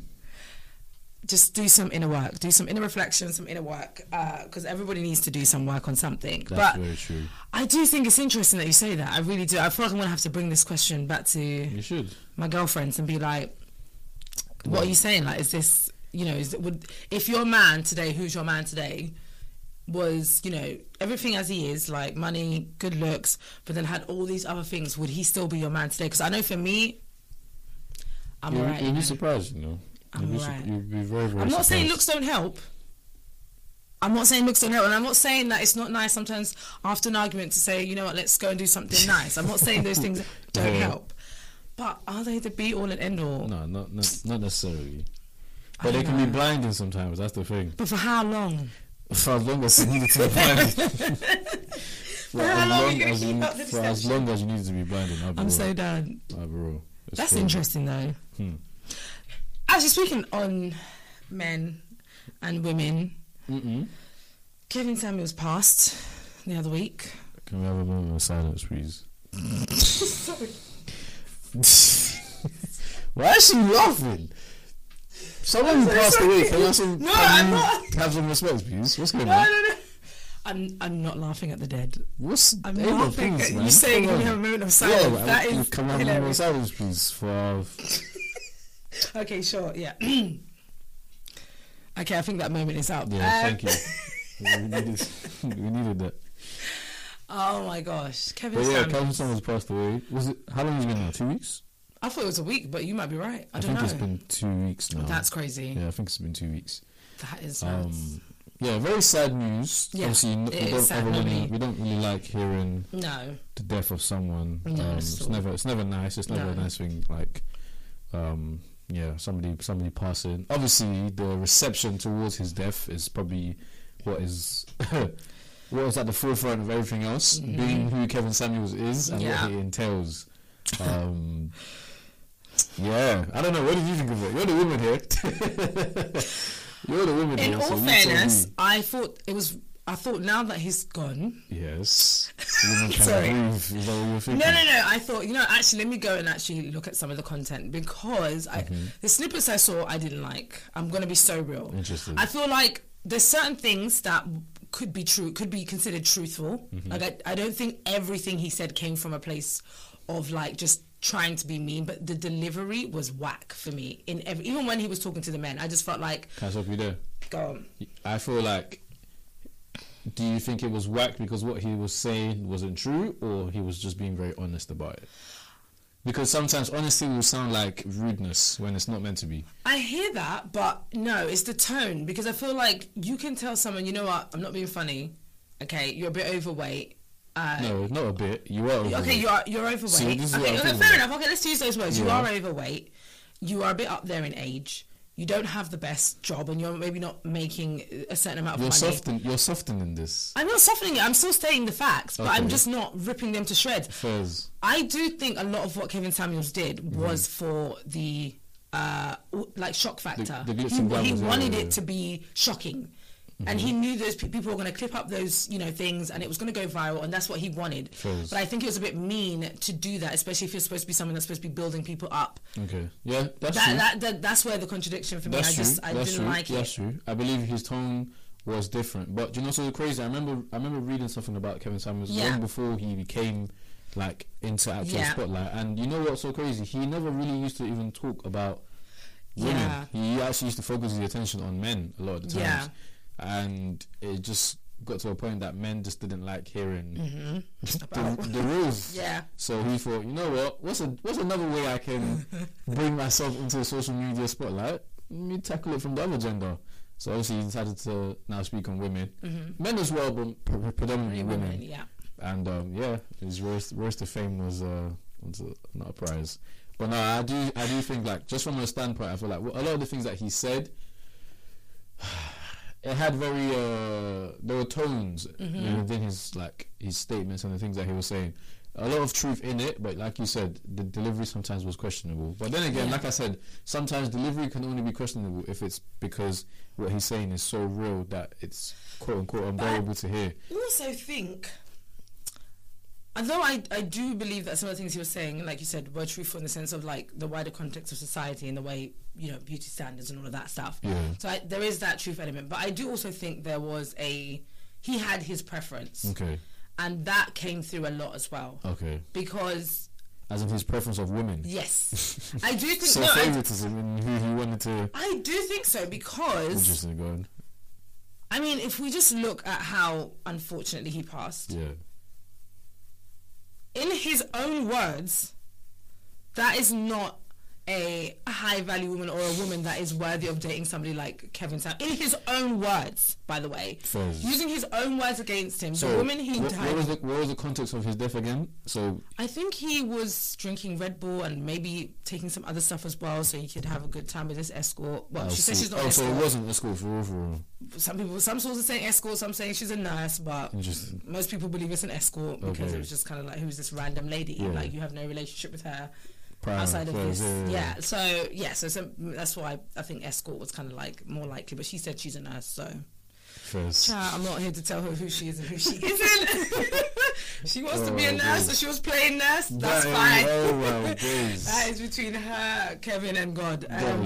Speaker 1: just do some inner work, do some inner reflection, some inner work, because everybody needs to do some work on something.
Speaker 2: That's
Speaker 1: but
Speaker 2: very true.
Speaker 1: I do think it's interesting that you say that. I really do. I feel like I'm gonna have to bring this question back to
Speaker 2: You should.
Speaker 1: my girlfriends and be like, "What are you saying? Like, is this you know? Is it, would if your man today, who's your man today, was you know everything as he is, like money, good looks, but then had all these other things, would he still be your man today? Because I know for me, I'm
Speaker 2: You'll,
Speaker 1: alright.
Speaker 2: you'll
Speaker 1: you
Speaker 2: be surprised, you know.
Speaker 1: I'm
Speaker 2: you'll, be,
Speaker 1: alright.
Speaker 2: you'll be very, very
Speaker 1: I'm not saying
Speaker 2: surprised.
Speaker 1: looks don't help. I'm not saying looks don't help, and I'm not saying that it's not nice sometimes after an argument to say, you know what, let's go and do something [laughs] nice. I'm not saying those things don't
Speaker 2: Yeah.
Speaker 1: help, but are they the be all and end all?
Speaker 2: No, not not, not necessarily. But they can be blinding sometimes. That's the thing.
Speaker 1: But for how long?
Speaker 2: For [laughs] as long as you needed to be blinded. for
Speaker 1: how
Speaker 2: as
Speaker 1: long
Speaker 2: as you
Speaker 1: keep up the
Speaker 2: for as long as you needed to be blinded.
Speaker 1: I'm
Speaker 2: real.
Speaker 1: so done.
Speaker 2: I'll be real.
Speaker 1: That's
Speaker 2: true.
Speaker 1: interesting though.
Speaker 2: Hmm.
Speaker 1: Actually, speaking on men and women,
Speaker 2: Mm-mm.
Speaker 1: Kevin Samuels passed the other week.
Speaker 2: Can we have a moment of silence, please? [laughs] [laughs] Why is she laughing? Someone who
Speaker 1: so
Speaker 2: passed
Speaker 1: sorry.
Speaker 2: away. Can you, have some,
Speaker 1: No, I'm not.
Speaker 2: have some respect, please? What's going
Speaker 1: No,
Speaker 2: on?
Speaker 1: no, no. I'm I'm not laughing at the dead.
Speaker 2: What's
Speaker 1: I'm
Speaker 2: ain't
Speaker 1: laughing
Speaker 2: things,
Speaker 1: at
Speaker 2: man?
Speaker 1: you saying
Speaker 2: Come
Speaker 1: can we have a moment of silence.
Speaker 2: but
Speaker 1: that
Speaker 2: I-
Speaker 1: is
Speaker 2: can we have a moment of silence, please? For [laughs]
Speaker 1: Okay, sure, yeah. [clears throat] okay, I think that moment is up.
Speaker 2: yeah,
Speaker 1: Um,
Speaker 2: thank you. [laughs] we needed, [laughs] we needed that.
Speaker 1: Oh my gosh, Kevin
Speaker 2: But yeah,
Speaker 1: Samuels.
Speaker 2: Kevin Samuels passed away. Was it? How long has it been now? Two weeks.
Speaker 1: I thought it was a week, but you might be right. I,
Speaker 2: I,
Speaker 1: don't
Speaker 2: think
Speaker 1: know.
Speaker 2: it's been two weeks now.
Speaker 1: That's crazy.
Speaker 2: yeah, I think it's been two weeks.
Speaker 1: That is.
Speaker 2: Um, yeah, very sad news.
Speaker 1: Yeah,
Speaker 2: Obviously, n-
Speaker 1: it
Speaker 2: we
Speaker 1: is
Speaker 2: don't really, we don't really like hearing
Speaker 1: no.
Speaker 2: the death of someone.
Speaker 1: No,
Speaker 2: um,
Speaker 1: it's all-
Speaker 2: never, it's never nice. It's never a nice thing. Like, um, yeah, somebody, somebody passing. Obviously, the reception towards his death is probably what is. [laughs] What was at the forefront of everything else, being who Kevin Samuels is and
Speaker 1: Mm-hmm. Yeah.
Speaker 2: what he entails. [laughs] Um, yeah, I don't know. What did you think of it? You're the woman here. [laughs] You're the woman
Speaker 1: In
Speaker 2: here.
Speaker 1: all
Speaker 2: so
Speaker 1: fairness. I thought it was. I thought now that he's gone.
Speaker 2: yes, [laughs]
Speaker 1: Sorry.
Speaker 2: breathe. Is that what you're
Speaker 1: No, no, no. I thought you know. Actually, let me go and actually look at some of the content because I,
Speaker 2: Mm-hmm.
Speaker 1: the snippets I saw I didn't like. I'm gonna be so real.
Speaker 2: Interesting.
Speaker 1: I feel like there's certain things that could be true, could be considered truthful.
Speaker 2: Mm-hmm.
Speaker 1: Like I, I don't think everything he said came from a place of like just trying to be mean, but the delivery was whack for me. In every, even when he was talking to the men, I just felt like,
Speaker 2: Can I stop you there?
Speaker 1: go on.
Speaker 2: I feel like. Do you think it was whack because what he was saying wasn't true, or he was just being very honest about it? Because sometimes honesty will sound like rudeness when it's not meant to be.
Speaker 1: I hear that, but no, it's the tone because I feel like you can tell someone, you know what, I'm not being funny. Okay, you're a bit overweight. Uh,
Speaker 2: No, not a bit. You are.
Speaker 1: Okay, you're you're overweight.
Speaker 2: See,
Speaker 1: okay, okay, fair
Speaker 2: about.
Speaker 1: enough. Okay, let's use those words. You are overweight. You are a bit up there in age. You don't have the best job, and you're maybe not making a certain amount of
Speaker 2: You're
Speaker 1: money.
Speaker 2: soften. You're softening this.
Speaker 1: I'm not softening it. I'm still stating the facts, but I'm just not ripping them to shreds.
Speaker 2: Fairs.
Speaker 1: I do think a lot of what Kevin Samuels did
Speaker 2: Mm-hmm.
Speaker 1: was for the uh like shock factor.
Speaker 2: the glitz
Speaker 1: he, he
Speaker 2: yeah,
Speaker 1: wanted
Speaker 2: yeah,
Speaker 1: it to be shocking. And he knew those pe- people were going to clip up those, you know, things, and it was going to go viral, and that's what he wanted. But I think it was a bit mean to do that, especially if you're supposed to be something that's supposed to be building people up.
Speaker 2: Okay. Yeah, that's
Speaker 1: That,
Speaker 2: true.
Speaker 1: that, that that's where the contradiction for me.
Speaker 2: That's
Speaker 1: I
Speaker 2: true.
Speaker 1: just I
Speaker 2: That's
Speaker 1: didn't
Speaker 2: true.
Speaker 1: like
Speaker 2: That's
Speaker 1: it.
Speaker 2: true. I believe his tone was different. But you know so crazy? I remember I remember reading something about Kevin Samuels
Speaker 1: Yeah.
Speaker 2: long before he became like into actual
Speaker 1: Yeah.
Speaker 2: spotlight. And you know what's so crazy? He never really used to even talk about women.
Speaker 1: Yeah.
Speaker 2: He actually used to focus his attention on men a lot of the times.
Speaker 1: Yeah.
Speaker 2: And it just got to a point that men just didn't like hearing
Speaker 1: About-
Speaker 2: the, the rules.
Speaker 1: Mm-hmm. [laughs] Yeah.
Speaker 2: So he thought, you know what? What's a what's another way I can [laughs] bring myself into the social media spotlight? Let me tackle it from the other gender. So obviously he decided to now speak on women, men as well, but pre- predominantly women.
Speaker 1: Women, yeah.
Speaker 2: And um, yeah, his roast, roast to fame was, uh, was uh, not a prize. But no, I do I do think like just from a standpoint, I feel like a lot of the things that he said. [sighs] It had very uh, there were tones
Speaker 1: Mm-hmm.
Speaker 2: within his like his statements and the things that he was saying. A lot of truth in it, but like you said, the delivery sometimes was questionable. But then again,
Speaker 1: Yeah.
Speaker 2: like I said, sometimes delivery can only be questionable if it's because what he's saying is so real that it's quote unquote unbearable to hear.
Speaker 1: You also think, although I, I do believe that some of the things he was saying, like you said, were truthful in the sense of like the wider context of society and the way, you know, beauty standards and all of that stuff.
Speaker 2: Yeah.
Speaker 1: So I, there is that truth element. But I do also think there was a, he had his preference.
Speaker 2: Okay,
Speaker 1: And that came through a lot as well.
Speaker 2: okay.
Speaker 1: Because,
Speaker 2: As in his preference of women.
Speaker 1: yes, [laughs] I do think,
Speaker 2: So
Speaker 1: no, I,
Speaker 2: favoritism who he wanted to.
Speaker 1: I do think so because,
Speaker 2: Interesting, go on.
Speaker 1: I mean, if we just look at how unfortunately he passed,
Speaker 2: Yeah.
Speaker 1: In his own words, that is not a high value woman or a woman that is worthy of dating somebody like Kevin Sam. In his own words, by the way, using his own words against him,
Speaker 2: So
Speaker 1: the woman he
Speaker 2: what,
Speaker 1: died.
Speaker 2: what was the what was the context of his death again? So
Speaker 1: I think he was drinking Red Bull and maybe taking some other stuff as well, so he could have a good time with his escort. Well,
Speaker 2: oh,
Speaker 1: she says
Speaker 2: so-
Speaker 1: she's not
Speaker 2: oh,
Speaker 1: an
Speaker 2: so it wasn't escort for real, for real.
Speaker 1: some people, some sources saying escort, some saying she's a nurse, but most people believe it's an escort because it was just kind of like, who's this random lady?
Speaker 2: Yeah.
Speaker 1: Like you have no relationship with her Outside of
Speaker 2: affairs,
Speaker 1: this.
Speaker 2: yeah, yeah.
Speaker 1: So yeah, so, that's why I think escort was kind of like more likely. But she said she's a nurse, so
Speaker 2: First.
Speaker 1: Child, I'm not here to tell her who she is and who she [laughs] isn't. [laughs] she wants to be a
Speaker 2: Oh,
Speaker 1: nurse, so she was playing nurse. That's
Speaker 2: That is-
Speaker 1: fine.
Speaker 2: Oh my [laughs] days.
Speaker 1: that is between her, Kevin, and God. Um,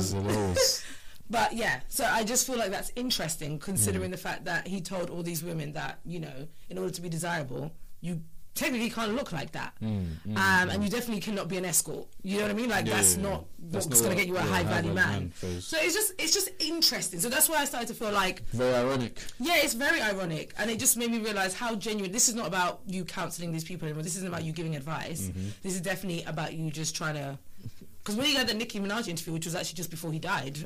Speaker 1: but yeah, so I just feel like that's interesting considering
Speaker 2: Mm.
Speaker 1: the fact that he told all these women that, you know, in order to be desirable, you technically can't look like that.
Speaker 2: Mm, mm,
Speaker 1: um, and you definitely cannot be an escort. You know what I mean? Like
Speaker 2: Yeah,
Speaker 1: that's
Speaker 2: yeah, yeah.
Speaker 1: not
Speaker 2: That's
Speaker 1: what's going to get you a
Speaker 2: yeah,
Speaker 1: high value man.
Speaker 2: man.
Speaker 1: So it's just it's just interesting. So that's why I started to feel like
Speaker 2: Very ironic.
Speaker 1: yeah, it's very ironic, and it just made me realize how genuine. This is not about you counseling these people anymore. This isn't about you giving advice.
Speaker 2: Mm-hmm.
Speaker 1: This is definitely about you just trying to. Because when you got the Nicki Minaj interview, which was actually just before he died,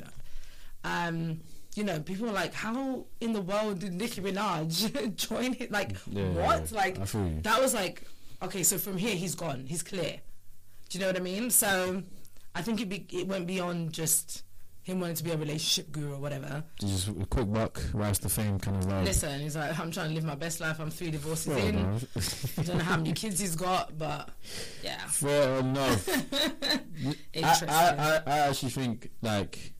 Speaker 1: um, you know, people were like, "How in the world did Nicki Minaj [laughs] join it? Like,
Speaker 2: Yeah,
Speaker 1: what?
Speaker 2: yeah,
Speaker 1: Like,
Speaker 2: I feel you.
Speaker 1: that was like, okay, so from here he's gone. He's clear. Do you know what I mean? So, I think it be, it went beyond just him wanting to be a relationship guru or whatever.
Speaker 2: Just a quick buck, rise to fame kind of vibe.
Speaker 1: Listen, he's like, I'm trying to live my best life. I'm three divorces
Speaker 2: Fair
Speaker 1: in. [laughs] I don't know how many kids he's got, but yeah,
Speaker 2: Fair enough. [laughs] I. I, I, I actually think like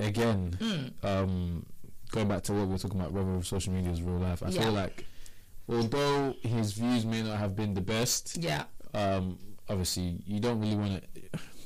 Speaker 2: again,
Speaker 1: Hmm.
Speaker 2: um, going back to what we were talking about, whether social media is real life. I
Speaker 1: Yeah.
Speaker 2: feel like although his views may not have been the best,
Speaker 1: yeah,
Speaker 2: um, obviously you don't really want to.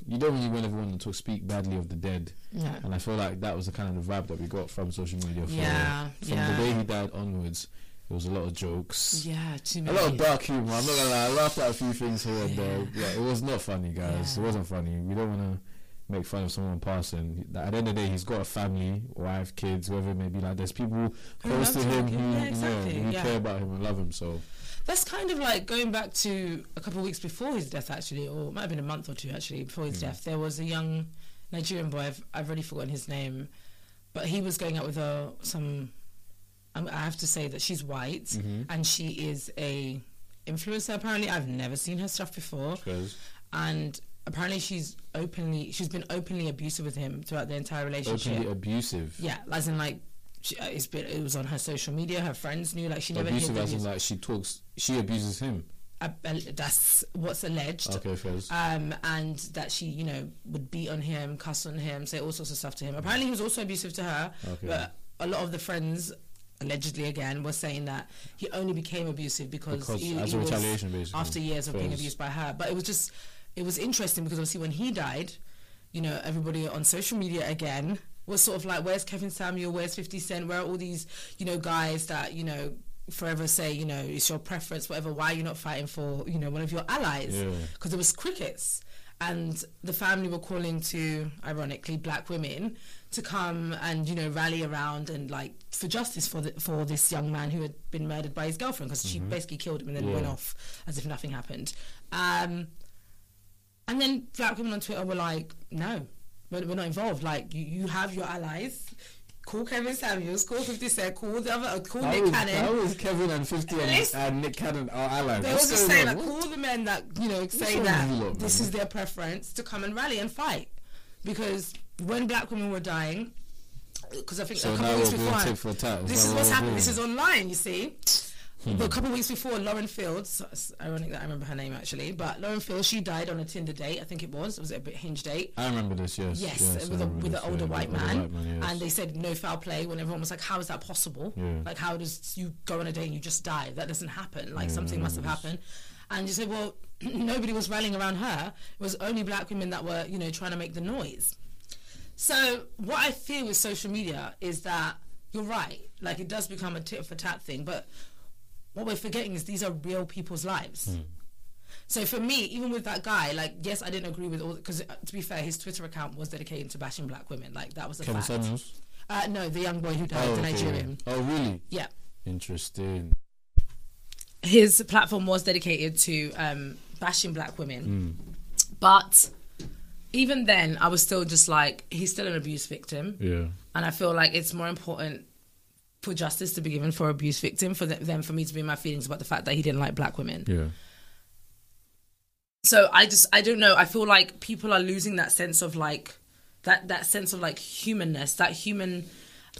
Speaker 2: You don't really want everyone to speak badly of the dead,
Speaker 1: yeah,
Speaker 2: and I feel like that was the kind of the vibe that we got from social media. For,
Speaker 1: Yeah,
Speaker 2: from
Speaker 1: yeah.
Speaker 2: the day he died onwards, There was a lot of jokes.
Speaker 1: Yeah, too many.
Speaker 2: A lot of dark humor. I'm not gonna lie. I laughed at a few things here and there. Yeah, it was not funny, guys.
Speaker 1: Yeah.
Speaker 2: It wasn't funny. We don't want to make fun of someone passing. At the end of the day, he's got a family, wife, kids, whatever it may be. Like, there's people close to him
Speaker 1: him.
Speaker 2: who,
Speaker 1: Yeah, exactly.
Speaker 2: who
Speaker 1: Yeah.
Speaker 2: care about him and love him. So
Speaker 1: That's kind of like going back to a couple of weeks before his death, actually, or it might have been a month or two actually before his hmm. death. There was a young Nigerian boy. I've, I've already forgotten his name, but he was going out with a some. I have to say that she's white mm-hmm. and she is a influencer. Apparently, I've never seen her stuff before,
Speaker 2: because
Speaker 1: and apparently she's openly she's been openly abusive with him throughout the entire relationship.
Speaker 2: openly abusive.
Speaker 1: Yeah, as in like. She, uh, it's been, it was on her social media. Her friends knew, like she never
Speaker 2: Abusive as in like she talks, she abuses him.
Speaker 1: Uh, uh, that's what's alleged.
Speaker 2: Okay, Fez.
Speaker 1: Um, and that she, you know, would beat on him, cuss on him, say all sorts of stuff to him. Apparently, he was also abusive to her.
Speaker 2: Okay.
Speaker 1: But a lot of the friends, allegedly again, were saying that he only became abusive because,
Speaker 2: Because
Speaker 1: he,
Speaker 2: as
Speaker 1: he
Speaker 2: a
Speaker 1: was-
Speaker 2: retaliation, basically.
Speaker 1: after years of being abused by her. But it was just, it was interesting because obviously when he died, you know, everybody on social media again was sort of like, where's Kevin Samuel? Where's 50 Cent? Where are all these, you know, guys that, you know, forever say, you know, it's your preference, whatever. Why are you not fighting for, you know, one of your allies?
Speaker 2: Yeah.
Speaker 1: Because it was crickets. And the family were calling to, ironically, black women to come and, you know, rally around and like for justice for the, for this young man who had been murdered by his girlfriend because she basically killed him and then
Speaker 2: Yeah.
Speaker 1: went off as if nothing happened. Um, and then black women on Twitter were like, no, we're, we're not involved. Like, you, you have your allies. Call Kevin Samuels, call 50 Cent, call the other, uh, call
Speaker 2: How
Speaker 1: Nick
Speaker 2: is,
Speaker 1: Cannon.
Speaker 2: how is Kevin and 50 and, and Nick Cannon our allies?
Speaker 1: They were just saying, like,
Speaker 2: What-
Speaker 1: all the men that, you know, say that
Speaker 2: lot,
Speaker 1: this
Speaker 2: man?
Speaker 1: is their preference to come and rally and fight. Because when black women were dying, because I think
Speaker 2: So
Speaker 1: a couple weeks before,
Speaker 2: tit for tat.
Speaker 1: this
Speaker 2: that
Speaker 1: is
Speaker 2: what
Speaker 1: what's happening. This is online, you see.
Speaker 2: Hmm.
Speaker 1: But a couple of weeks before, Lauren Fields, it's ironic that I remember her name actually, but Lauren Fields, she died on a Tinder date, I think it was. Was it a bit hinge date.
Speaker 2: I remember this, yes.
Speaker 1: Yes,
Speaker 2: yes,
Speaker 1: with a with
Speaker 2: this,
Speaker 1: an older
Speaker 2: yeah,
Speaker 1: white
Speaker 2: older
Speaker 1: man,
Speaker 2: white man, yes.
Speaker 1: and they said no foul play. When everyone was like, "How is that possible?
Speaker 2: Yeah.
Speaker 1: Like, how does you go on a date and you just die? That doesn't happen. Like, something must have happened." And you said, "Well, [clears throat] nobody was rallying around her. It was only black women that were, you know, trying to make the noise." So what I fear with social media is that you're right. Like, it does become a tit for tat thing, but what we're forgetting is these are real people's lives.
Speaker 2: Hmm.
Speaker 1: So for me, even with that guy, like yes, I didn't agree with all because to be fair, his Twitter account was dedicated to bashing black women. Like that was a
Speaker 2: Kevin
Speaker 1: fact.
Speaker 2: Samuels?
Speaker 1: Uh, no, the young boy who died,
Speaker 2: Oh,
Speaker 1: the
Speaker 2: okay.
Speaker 1: Nigerian.
Speaker 2: Oh, really?
Speaker 1: Yeah,
Speaker 2: Interesting.
Speaker 1: his platform was dedicated to um, bashing black women,
Speaker 2: Hmm.
Speaker 1: but even then, I was still just like, he's still an abuse victim,
Speaker 2: Yeah.
Speaker 1: and I feel like it's more important for justice to be given for abuse victim for th- than for me to be in my feelings about the fact that he didn't like black women.
Speaker 2: Yeah.
Speaker 1: so i just i don't know i feel like people are losing that sense of like that that sense of like humanness that human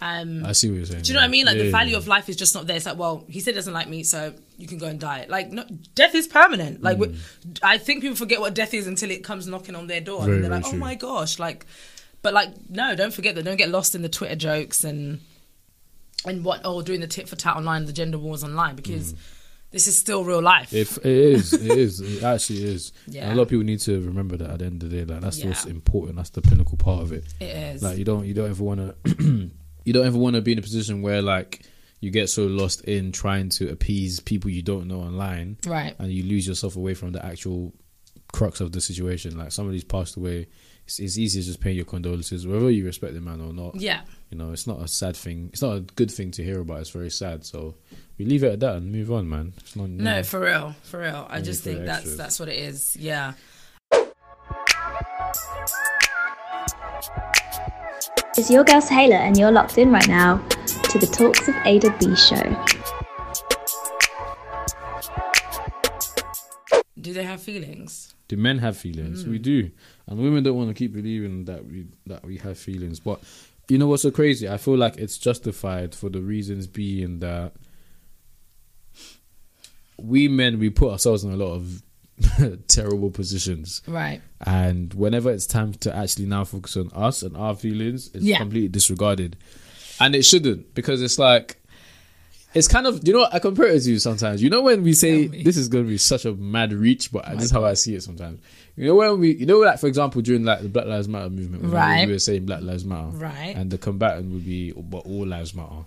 Speaker 1: um
Speaker 2: I see what you're saying.
Speaker 1: do you know what I mean? Like
Speaker 2: Yeah,
Speaker 1: the value
Speaker 2: yeah.
Speaker 1: of life is just not there. It's like, well, he said he doesn't like me, so you can go and die. Like, no, death is permanent. Like, we- I think people forget what death is until it comes knocking on their door,
Speaker 2: Mm. Very,
Speaker 1: and they're like, oh
Speaker 2: true.
Speaker 1: my gosh, like, but like, no, don't forget that. Don't get lost in the Twitter jokes and and what oh doing the tit for tat online, the gender wars online, because mm. this is still real life.
Speaker 2: If it is, it is, it [laughs] actually is.
Speaker 1: Yeah.
Speaker 2: And a lot of people need to remember that at the end of the day, like that's what's important. That's the pinnacle part of it.
Speaker 1: it is.
Speaker 2: Like you don't, you don't ever want [clears throat] to, you don't ever want to be in a position where like you get so lost in trying to appease people you don't know online,
Speaker 1: right.
Speaker 2: and you lose yourself away from the actual crux of the situation. Like somebody's passed away. It's, it's easy to just pay your condolences, whether you respect the man or not.
Speaker 1: Yeah.
Speaker 2: You know, it's not a sad thing. It's not a good thing to hear about. It's very sad. So we leave it at that and move on, man. It's not,
Speaker 1: No, for real, for real. I just think that's
Speaker 2: extras.
Speaker 1: that's what it is. Yeah.
Speaker 3: It's your girl Taylor, and you're locked in right now to the Talks of Ada B show.
Speaker 1: Do they have feelings?
Speaker 2: Do men have feelings?
Speaker 1: Mm.
Speaker 2: We do, and women don't want to keep believing that we that we have feelings. But you know what's so crazy? I feel like it's justified for the reasons being that we men we put ourselves in a lot of [laughs] terrible positions,
Speaker 1: Right.
Speaker 2: and whenever it's time to actually now focus on us and our feelings, it's
Speaker 1: Yeah.
Speaker 2: completely disregarded, and it shouldn't because it's like. It's kind of you know I compare it to you sometimes. You know when we say this is going to be such a mad reach, but this is how I see it sometimes. You know when we, you know, like for example, during like the Black Lives Matter movement, when
Speaker 1: Right.
Speaker 2: we were saying Black Lives Matter,
Speaker 1: Right.
Speaker 2: and the combatant would be, but all lives matter.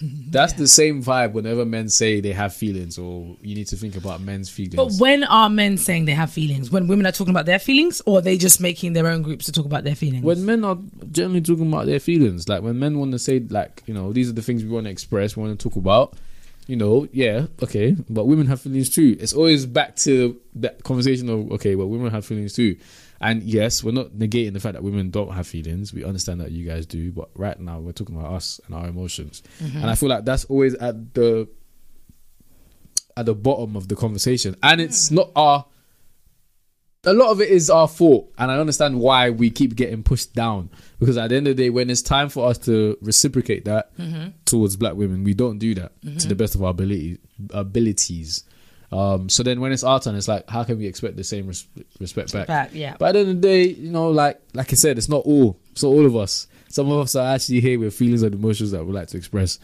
Speaker 2: Mm-hmm. That's the same vibe whenever men say they have feelings or you need to think about men's feelings.
Speaker 1: But when are men saying they have feelings? When women are talking about their feelings, or are they just making their own groups to talk about their feelings?
Speaker 2: when men are generally talking about their feelings, like when men want to say, like, you know, these are the things we want to express, we want to talk about, you know, yeah, okay, but women have feelings too. It's always back to that conversation of, okay, well, women have feelings too. And yes, we're not negating the fact that women don't have feelings. We understand that you guys do, but right now we're talking about us and our emotions. Mm-hmm. And I feel like that's always at the at the bottom of the conversation. And it's mm. not our a lot of it is our fault, and I understand why we keep getting pushed down. Because at the end of the day, when it's time for us to reciprocate that mm-hmm. towards black women, we don't do that to mm-hmm. the best of our ability abilities. Um, so then, when it's our turn, it's like, how can we expect the same res- respect back?
Speaker 1: Back, yeah.
Speaker 2: But at the end of the day, you know, like like I said, it's not all. It's not all of us. Some of us are actually here with feelings and emotions that we like to express,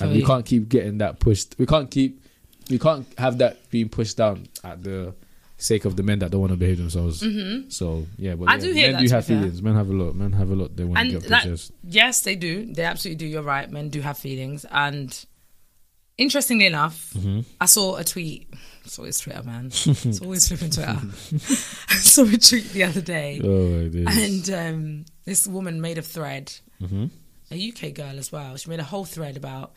Speaker 2: and we
Speaker 1: you.
Speaker 2: can't keep getting that pushed. We can't keep, we can't have that being pushed down at the sake of the men that don't want to behave themselves. Mm-hmm. So yeah, but
Speaker 1: I
Speaker 2: yeah,
Speaker 1: do hear
Speaker 2: men do have feelings. Men have a lot. Men have a lot. They want to get
Speaker 1: that, yes, they do. They absolutely do. You're right. Men do have feelings. And interestingly enough,
Speaker 2: Mm-hmm.
Speaker 1: I saw a tweet. It's always Twitter, man. it's always flipping Twitter. [laughs] I saw a tweet the other day,
Speaker 2: Oh
Speaker 1: and um, this woman made a thread,
Speaker 2: Mm-hmm.
Speaker 1: a UK girl as well. She made a whole thread about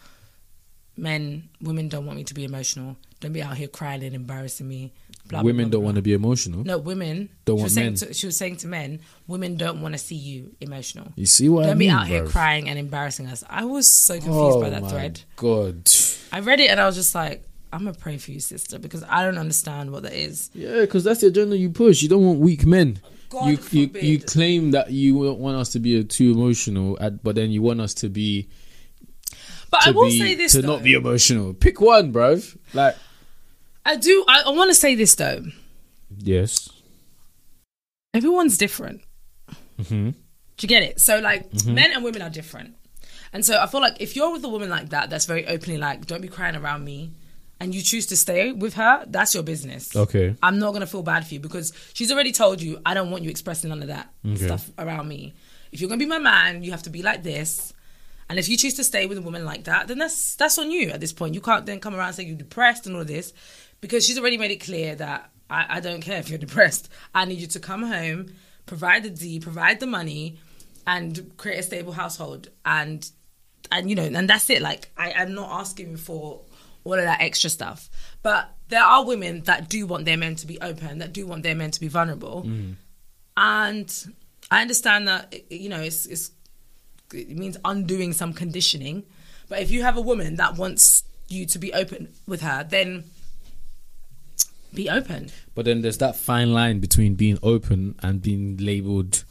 Speaker 1: men, women don't want me to be emotional. Don't be out here crying and embarrassing me. Blah,
Speaker 2: Women
Speaker 1: blah,
Speaker 2: don't want to be emotional.
Speaker 1: No, women.
Speaker 2: Don't want men.
Speaker 1: To, she was saying to men, women don't want to see you emotional.
Speaker 2: You see what
Speaker 1: Don't
Speaker 2: I
Speaker 1: be
Speaker 2: mean?
Speaker 1: out here crying and embarrassing us. I was so confused
Speaker 2: Oh
Speaker 1: by that oh
Speaker 2: my
Speaker 1: thread.
Speaker 2: God.
Speaker 1: I read it and I was just like, I'm gonna pray for you, sister, because I don't understand what that is.
Speaker 2: Yeah, because that's the agenda you push. You don't want weak men.
Speaker 1: God
Speaker 2: you, you
Speaker 1: forbid.
Speaker 2: you claim that you don't want us to be too emotional, but then you want us to be
Speaker 1: But
Speaker 2: to
Speaker 1: I will
Speaker 2: be
Speaker 1: say this
Speaker 2: to
Speaker 1: though.
Speaker 2: not be emotional. Pick one, bro. Like
Speaker 1: I do. I, I want to say this though.
Speaker 2: yes,
Speaker 1: Everyone's different.
Speaker 2: hmm
Speaker 1: Do you get it? So like,
Speaker 2: Mm-hmm.
Speaker 1: men and women are different, and so I feel like if you're with a woman like that, that's very openly like, don't be crying around me, and you choose to stay with her, that's your business.
Speaker 2: okay,
Speaker 1: I'm not gonna feel bad for you because she's already told you I don't want you expressing none of that
Speaker 2: Okay.
Speaker 1: stuff around me. If you're gonna be my man, you have to be like this. And if you choose to stay with a woman like that, then that's that's on you at this point. You can't then come around and say you're depressed and all of this because she's already made it clear that I, I don't care if you're depressed. I need you to come home, provide the D, provide the money, and create a stable household. And and you know, and that's it. Like I, I'm not asking for all of that extra stuff. But there are women that do want their men to be open, that do want their men to be vulnerable. Mm. And I understand that you know it's, it's it means undoing some conditioning. But if you have a woman that wants you to be open with her, then be open.
Speaker 2: but then there's that fine line between being open and being labeled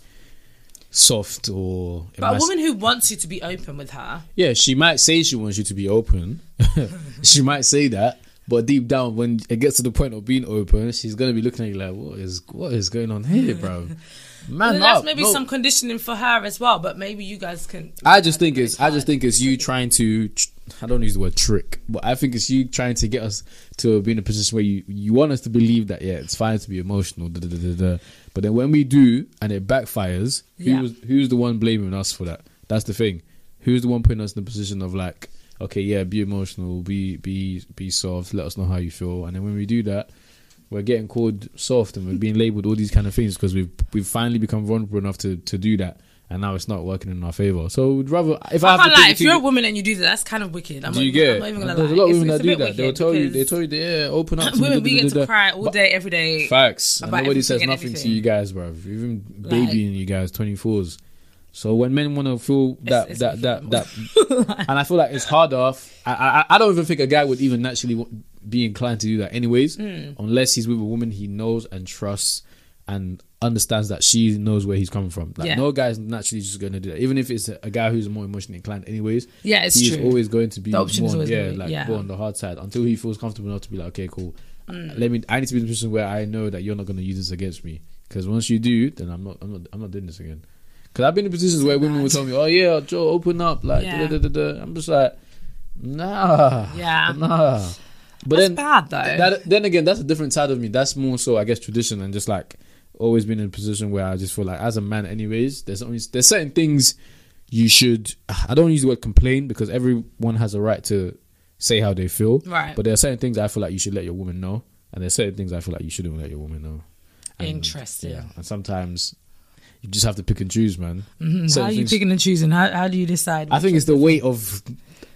Speaker 2: soft or
Speaker 1: But a woman who wants you to be open with her,
Speaker 2: Yeah, she might say she wants you to be open. [laughs] she might say that, but deep down, when it gets to the point of being open, she's gonna be looking at you like, "What is what is going on here, bro?" [laughs] Man,
Speaker 1: that's
Speaker 2: up.
Speaker 1: maybe
Speaker 2: No.
Speaker 1: some conditioning for her as well. But maybe you guys can.
Speaker 2: I just think it's I just think it's you trying to I don't use the word trick, but I think it's you trying to get us to be in a position where you you want us to believe that yeah, it's fine to be emotional, da, da, da, but then when we do and it backfires,
Speaker 1: Yeah.
Speaker 2: who's who's the one blaming us for that? That's the thing. Who's the one putting us in the position of like, okay, yeah, be emotional, be be be soft, let us know how you feel, and then when we do that. We're getting called soft and we're being labeled all these kind of things because we've we've finally become vulnerable enough to, to do that, and now it's not working in our favor. So we'd rather if I,
Speaker 1: I
Speaker 2: have
Speaker 1: can't
Speaker 2: to
Speaker 1: lie. If you're a woman and you do that, that's kind of wicked. I'm
Speaker 2: do
Speaker 1: not,
Speaker 2: you get?
Speaker 1: I'm not even gonna
Speaker 2: There's a lot of women that do that. They'll tell you. They tell you, yeah, open up. [laughs] to
Speaker 1: Women, we get to cry all day, every day.
Speaker 2: Facts. And nobody says nothing to you guys, bro. Even babying you guys, twenty fours. So when men want to feel that that that that, [laughs] and I feel like it's harder. I, I I don't even think a guy would even naturally be inclined to do that, anyways,
Speaker 1: Hmm.
Speaker 2: unless he's with a woman he knows and trusts and understands that she knows where he's coming from. Like
Speaker 1: Yeah.
Speaker 2: no guy's naturally just going to do that, even if it's a, a guy who's more emotionally inclined, anyways.
Speaker 1: Yeah, it's
Speaker 2: he's
Speaker 1: true.
Speaker 2: always going to be
Speaker 1: The option is
Speaker 2: more, yeah,
Speaker 1: be-
Speaker 2: like
Speaker 1: yeah.
Speaker 2: go on the hard side until he feels comfortable enough to be like, okay, cool.
Speaker 1: Mm.
Speaker 2: Let me. I need to be in a position where I know that you're not going to use this against me. Because once you do, then I'm not. I'm not. I'm not doing this again. Because I've been in positions where women will tell me, "Oh yeah, Joe, open up." Like,
Speaker 1: Yeah.
Speaker 2: da, da, da, da. I'm just like, nah,
Speaker 1: Yeah. [laughs]
Speaker 2: nah. But
Speaker 1: That's
Speaker 2: then,
Speaker 1: bad though.
Speaker 2: that, then again, that's a different side of me. That's more so, I guess, tradition and just like always been in a position where I just feel like, as a man, anyways, there's only there's certain things you should. I don't use the word complain because everyone has a right to say how they feel.
Speaker 1: Right.
Speaker 2: But there are certain things I feel like you should let your woman know, and there's certain things I feel like you shouldn't let your woman know. And,
Speaker 1: Interesting.
Speaker 2: Yeah, and sometimes you just have to pick and choose, man.
Speaker 1: Mm-hmm.
Speaker 2: How
Speaker 1: are you
Speaker 2: things-
Speaker 1: picking and choosing? How, how do you decide?
Speaker 2: I think it's the weight of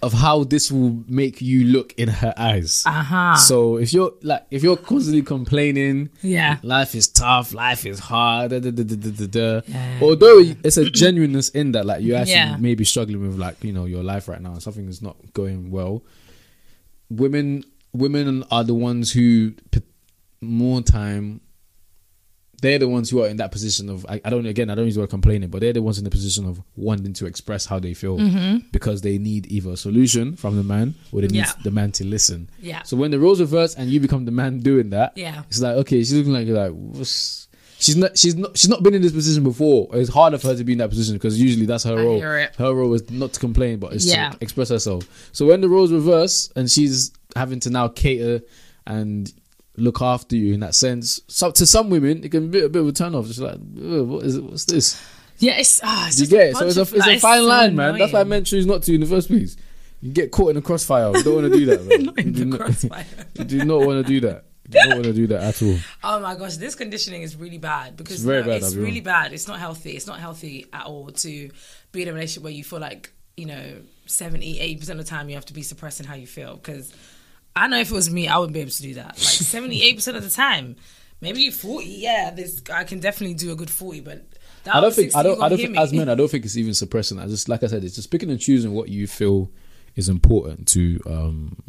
Speaker 2: of how this will make you look in her eyes.
Speaker 1: Uh-huh.
Speaker 2: So if you're like if you're constantly complaining,
Speaker 1: Yeah.
Speaker 2: life is tough, life is hard, da, da, da, da, da, da, da.
Speaker 1: Yeah.
Speaker 2: although it's a genuineness in that, like you actually
Speaker 1: Yeah.
Speaker 2: may be struggling with like you know your life right now, and something is not going well. Women, women are the ones who put more time. They're the ones who are in that position of I, I don't again I don't use the word complaining, but they're the ones in the position of wanting to express how they feel because they need either a solution from the man or they need
Speaker 1: Mm-hmm. Yeah.
Speaker 2: the man to listen.
Speaker 1: Yeah.
Speaker 2: So when the roles reverse and you become the man doing that,
Speaker 1: Yeah.
Speaker 2: it's like okay, she's looking like you're like what's, she's not she's not she's not been in this position before. It's harder for her to be in that position because usually that's her
Speaker 1: I
Speaker 2: role. Her role is not to complain, but it's
Speaker 1: Yeah.
Speaker 2: to express herself. So when the roles reverse and she's having to now cater and look after you in that sense, so to some women it can be a bit of a turn off. Just like what is it? What's this?
Speaker 1: Yeah, it's, ah, it's
Speaker 2: you
Speaker 1: just
Speaker 2: get it? So it's a,
Speaker 1: of-
Speaker 2: it's a fine
Speaker 1: so
Speaker 2: line, man. That's why I
Speaker 1: annoying.
Speaker 2: meant choose not to in the first place. You get caught in a crossfire. You don't want to do that, man. [laughs]
Speaker 1: Not in
Speaker 2: you, do
Speaker 1: the
Speaker 2: not,
Speaker 1: crossfire. [laughs]
Speaker 2: you do not want to do that. You don't want to do that at all.
Speaker 1: Oh my gosh, this conditioning is really bad because
Speaker 2: It's very
Speaker 1: no,
Speaker 2: bad,
Speaker 1: it's really
Speaker 2: wrong.
Speaker 1: bad. It's not healthy. It's not healthy at all to be in a relationship where you feel like, you know, 70, 80% of the time you have to be suppressing how you feel. Because I know if it was me, I wouldn't be able to do that. Like [laughs] 70, 80% of the time. Maybe 40, yeah, this I can definitely do a good 40, but that
Speaker 2: I don't think I don't I don't think as men I don't think it's even suppressing. I just like I said, it's just picking and choosing what you feel is important to um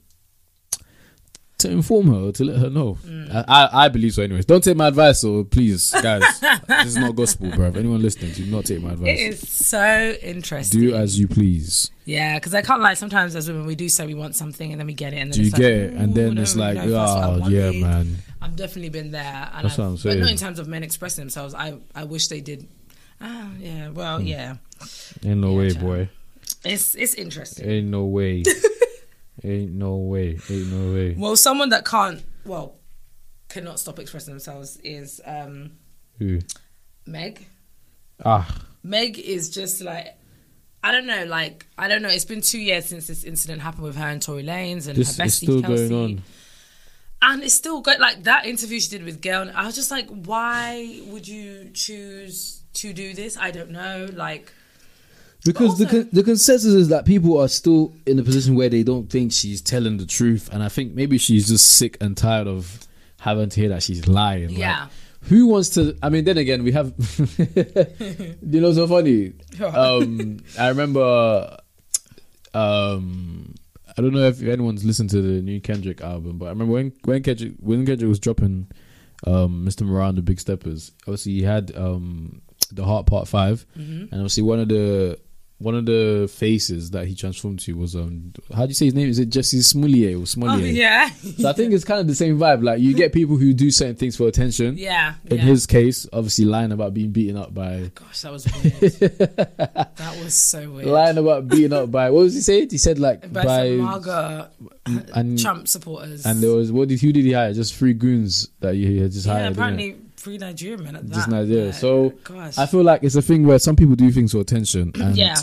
Speaker 2: to inform her to let her know.
Speaker 1: Mm.
Speaker 2: I, I believe so. Anyways, don't take my advice. So please, guys, this is not gospel, bro. If anyone listening, do not take my advice.
Speaker 1: is so interesting.
Speaker 2: Do as you please.
Speaker 1: Yeah, because I can't lie. Sometimes as women, we do say we want something and then we get it, and then
Speaker 2: Do you
Speaker 1: it's
Speaker 2: get
Speaker 1: like,
Speaker 2: it? And then
Speaker 1: don't
Speaker 2: it's like,
Speaker 1: know if that's what I
Speaker 2: oh yeah, man.
Speaker 1: I've definitely been there, and
Speaker 2: That's
Speaker 1: I've,
Speaker 2: what I'm
Speaker 1: but not in terms of men expressing themselves. I I wish they did. Ah, yeah. Well,
Speaker 2: Hmm.
Speaker 1: yeah.
Speaker 2: Ain't no
Speaker 1: Yeah,
Speaker 2: way,
Speaker 1: child.
Speaker 2: boy.
Speaker 1: It's it's interesting.
Speaker 2: Ain't no way. [laughs] Ain't no way. Ain't no way.
Speaker 1: Well, someone that can't, well, cannot stop expressing themselves is um
Speaker 2: Who?
Speaker 1: Meg.
Speaker 2: Ah,
Speaker 1: Meg is just like. I don't know, like I don't know. It's been two years since this incident happened with her and Tory Lanez and
Speaker 2: this
Speaker 1: her
Speaker 2: is
Speaker 1: bestie
Speaker 2: still
Speaker 1: Kelsey.
Speaker 2: going on.
Speaker 1: and it's still good. Like that interview she did with Gayle, I was just like, why would you choose to do this? I don't know. Like,
Speaker 2: Because the con- the consensus is that people are still in a position where they don't think she's telling the truth, and I think maybe she's just sick and tired of having to hear that she's lying. Like,
Speaker 1: Yeah.
Speaker 2: who wants to? I mean, then again, we have. [laughs] you know, so funny. Um, I remember. Um, I don't know if anyone's listened to the new Kendrick album, but I remember when when Kendrick when Kendrick was dropping, um, Mr. Morale, the Big Steppers. Obviously, he had um the Heart Part 5 and obviously one of the one of the faces that he transformed to was um how do you say his name? Is it Jesse Smullier or
Speaker 1: oh yeah,
Speaker 2: So I think it's kind of the same vibe. Like you get people who do certain things for attention.
Speaker 1: yeah.
Speaker 2: In
Speaker 1: yeah.
Speaker 2: his case, obviously lying about being beaten up by
Speaker 1: gosh, that was weird. [laughs] that was so weird.
Speaker 2: lying about beaten up by what was he saying? He said like
Speaker 1: by,
Speaker 2: by
Speaker 1: MAGA
Speaker 2: and
Speaker 1: Trump supporters.
Speaker 2: and there was what did who did he hire? Just three goons that he had just
Speaker 1: yeah,
Speaker 2: hired.
Speaker 1: apparently free Nigerian man.
Speaker 2: Just Nigeria. So
Speaker 1: gosh,
Speaker 2: I feel like it's a thing where some people do things for attention, and
Speaker 1: yeah,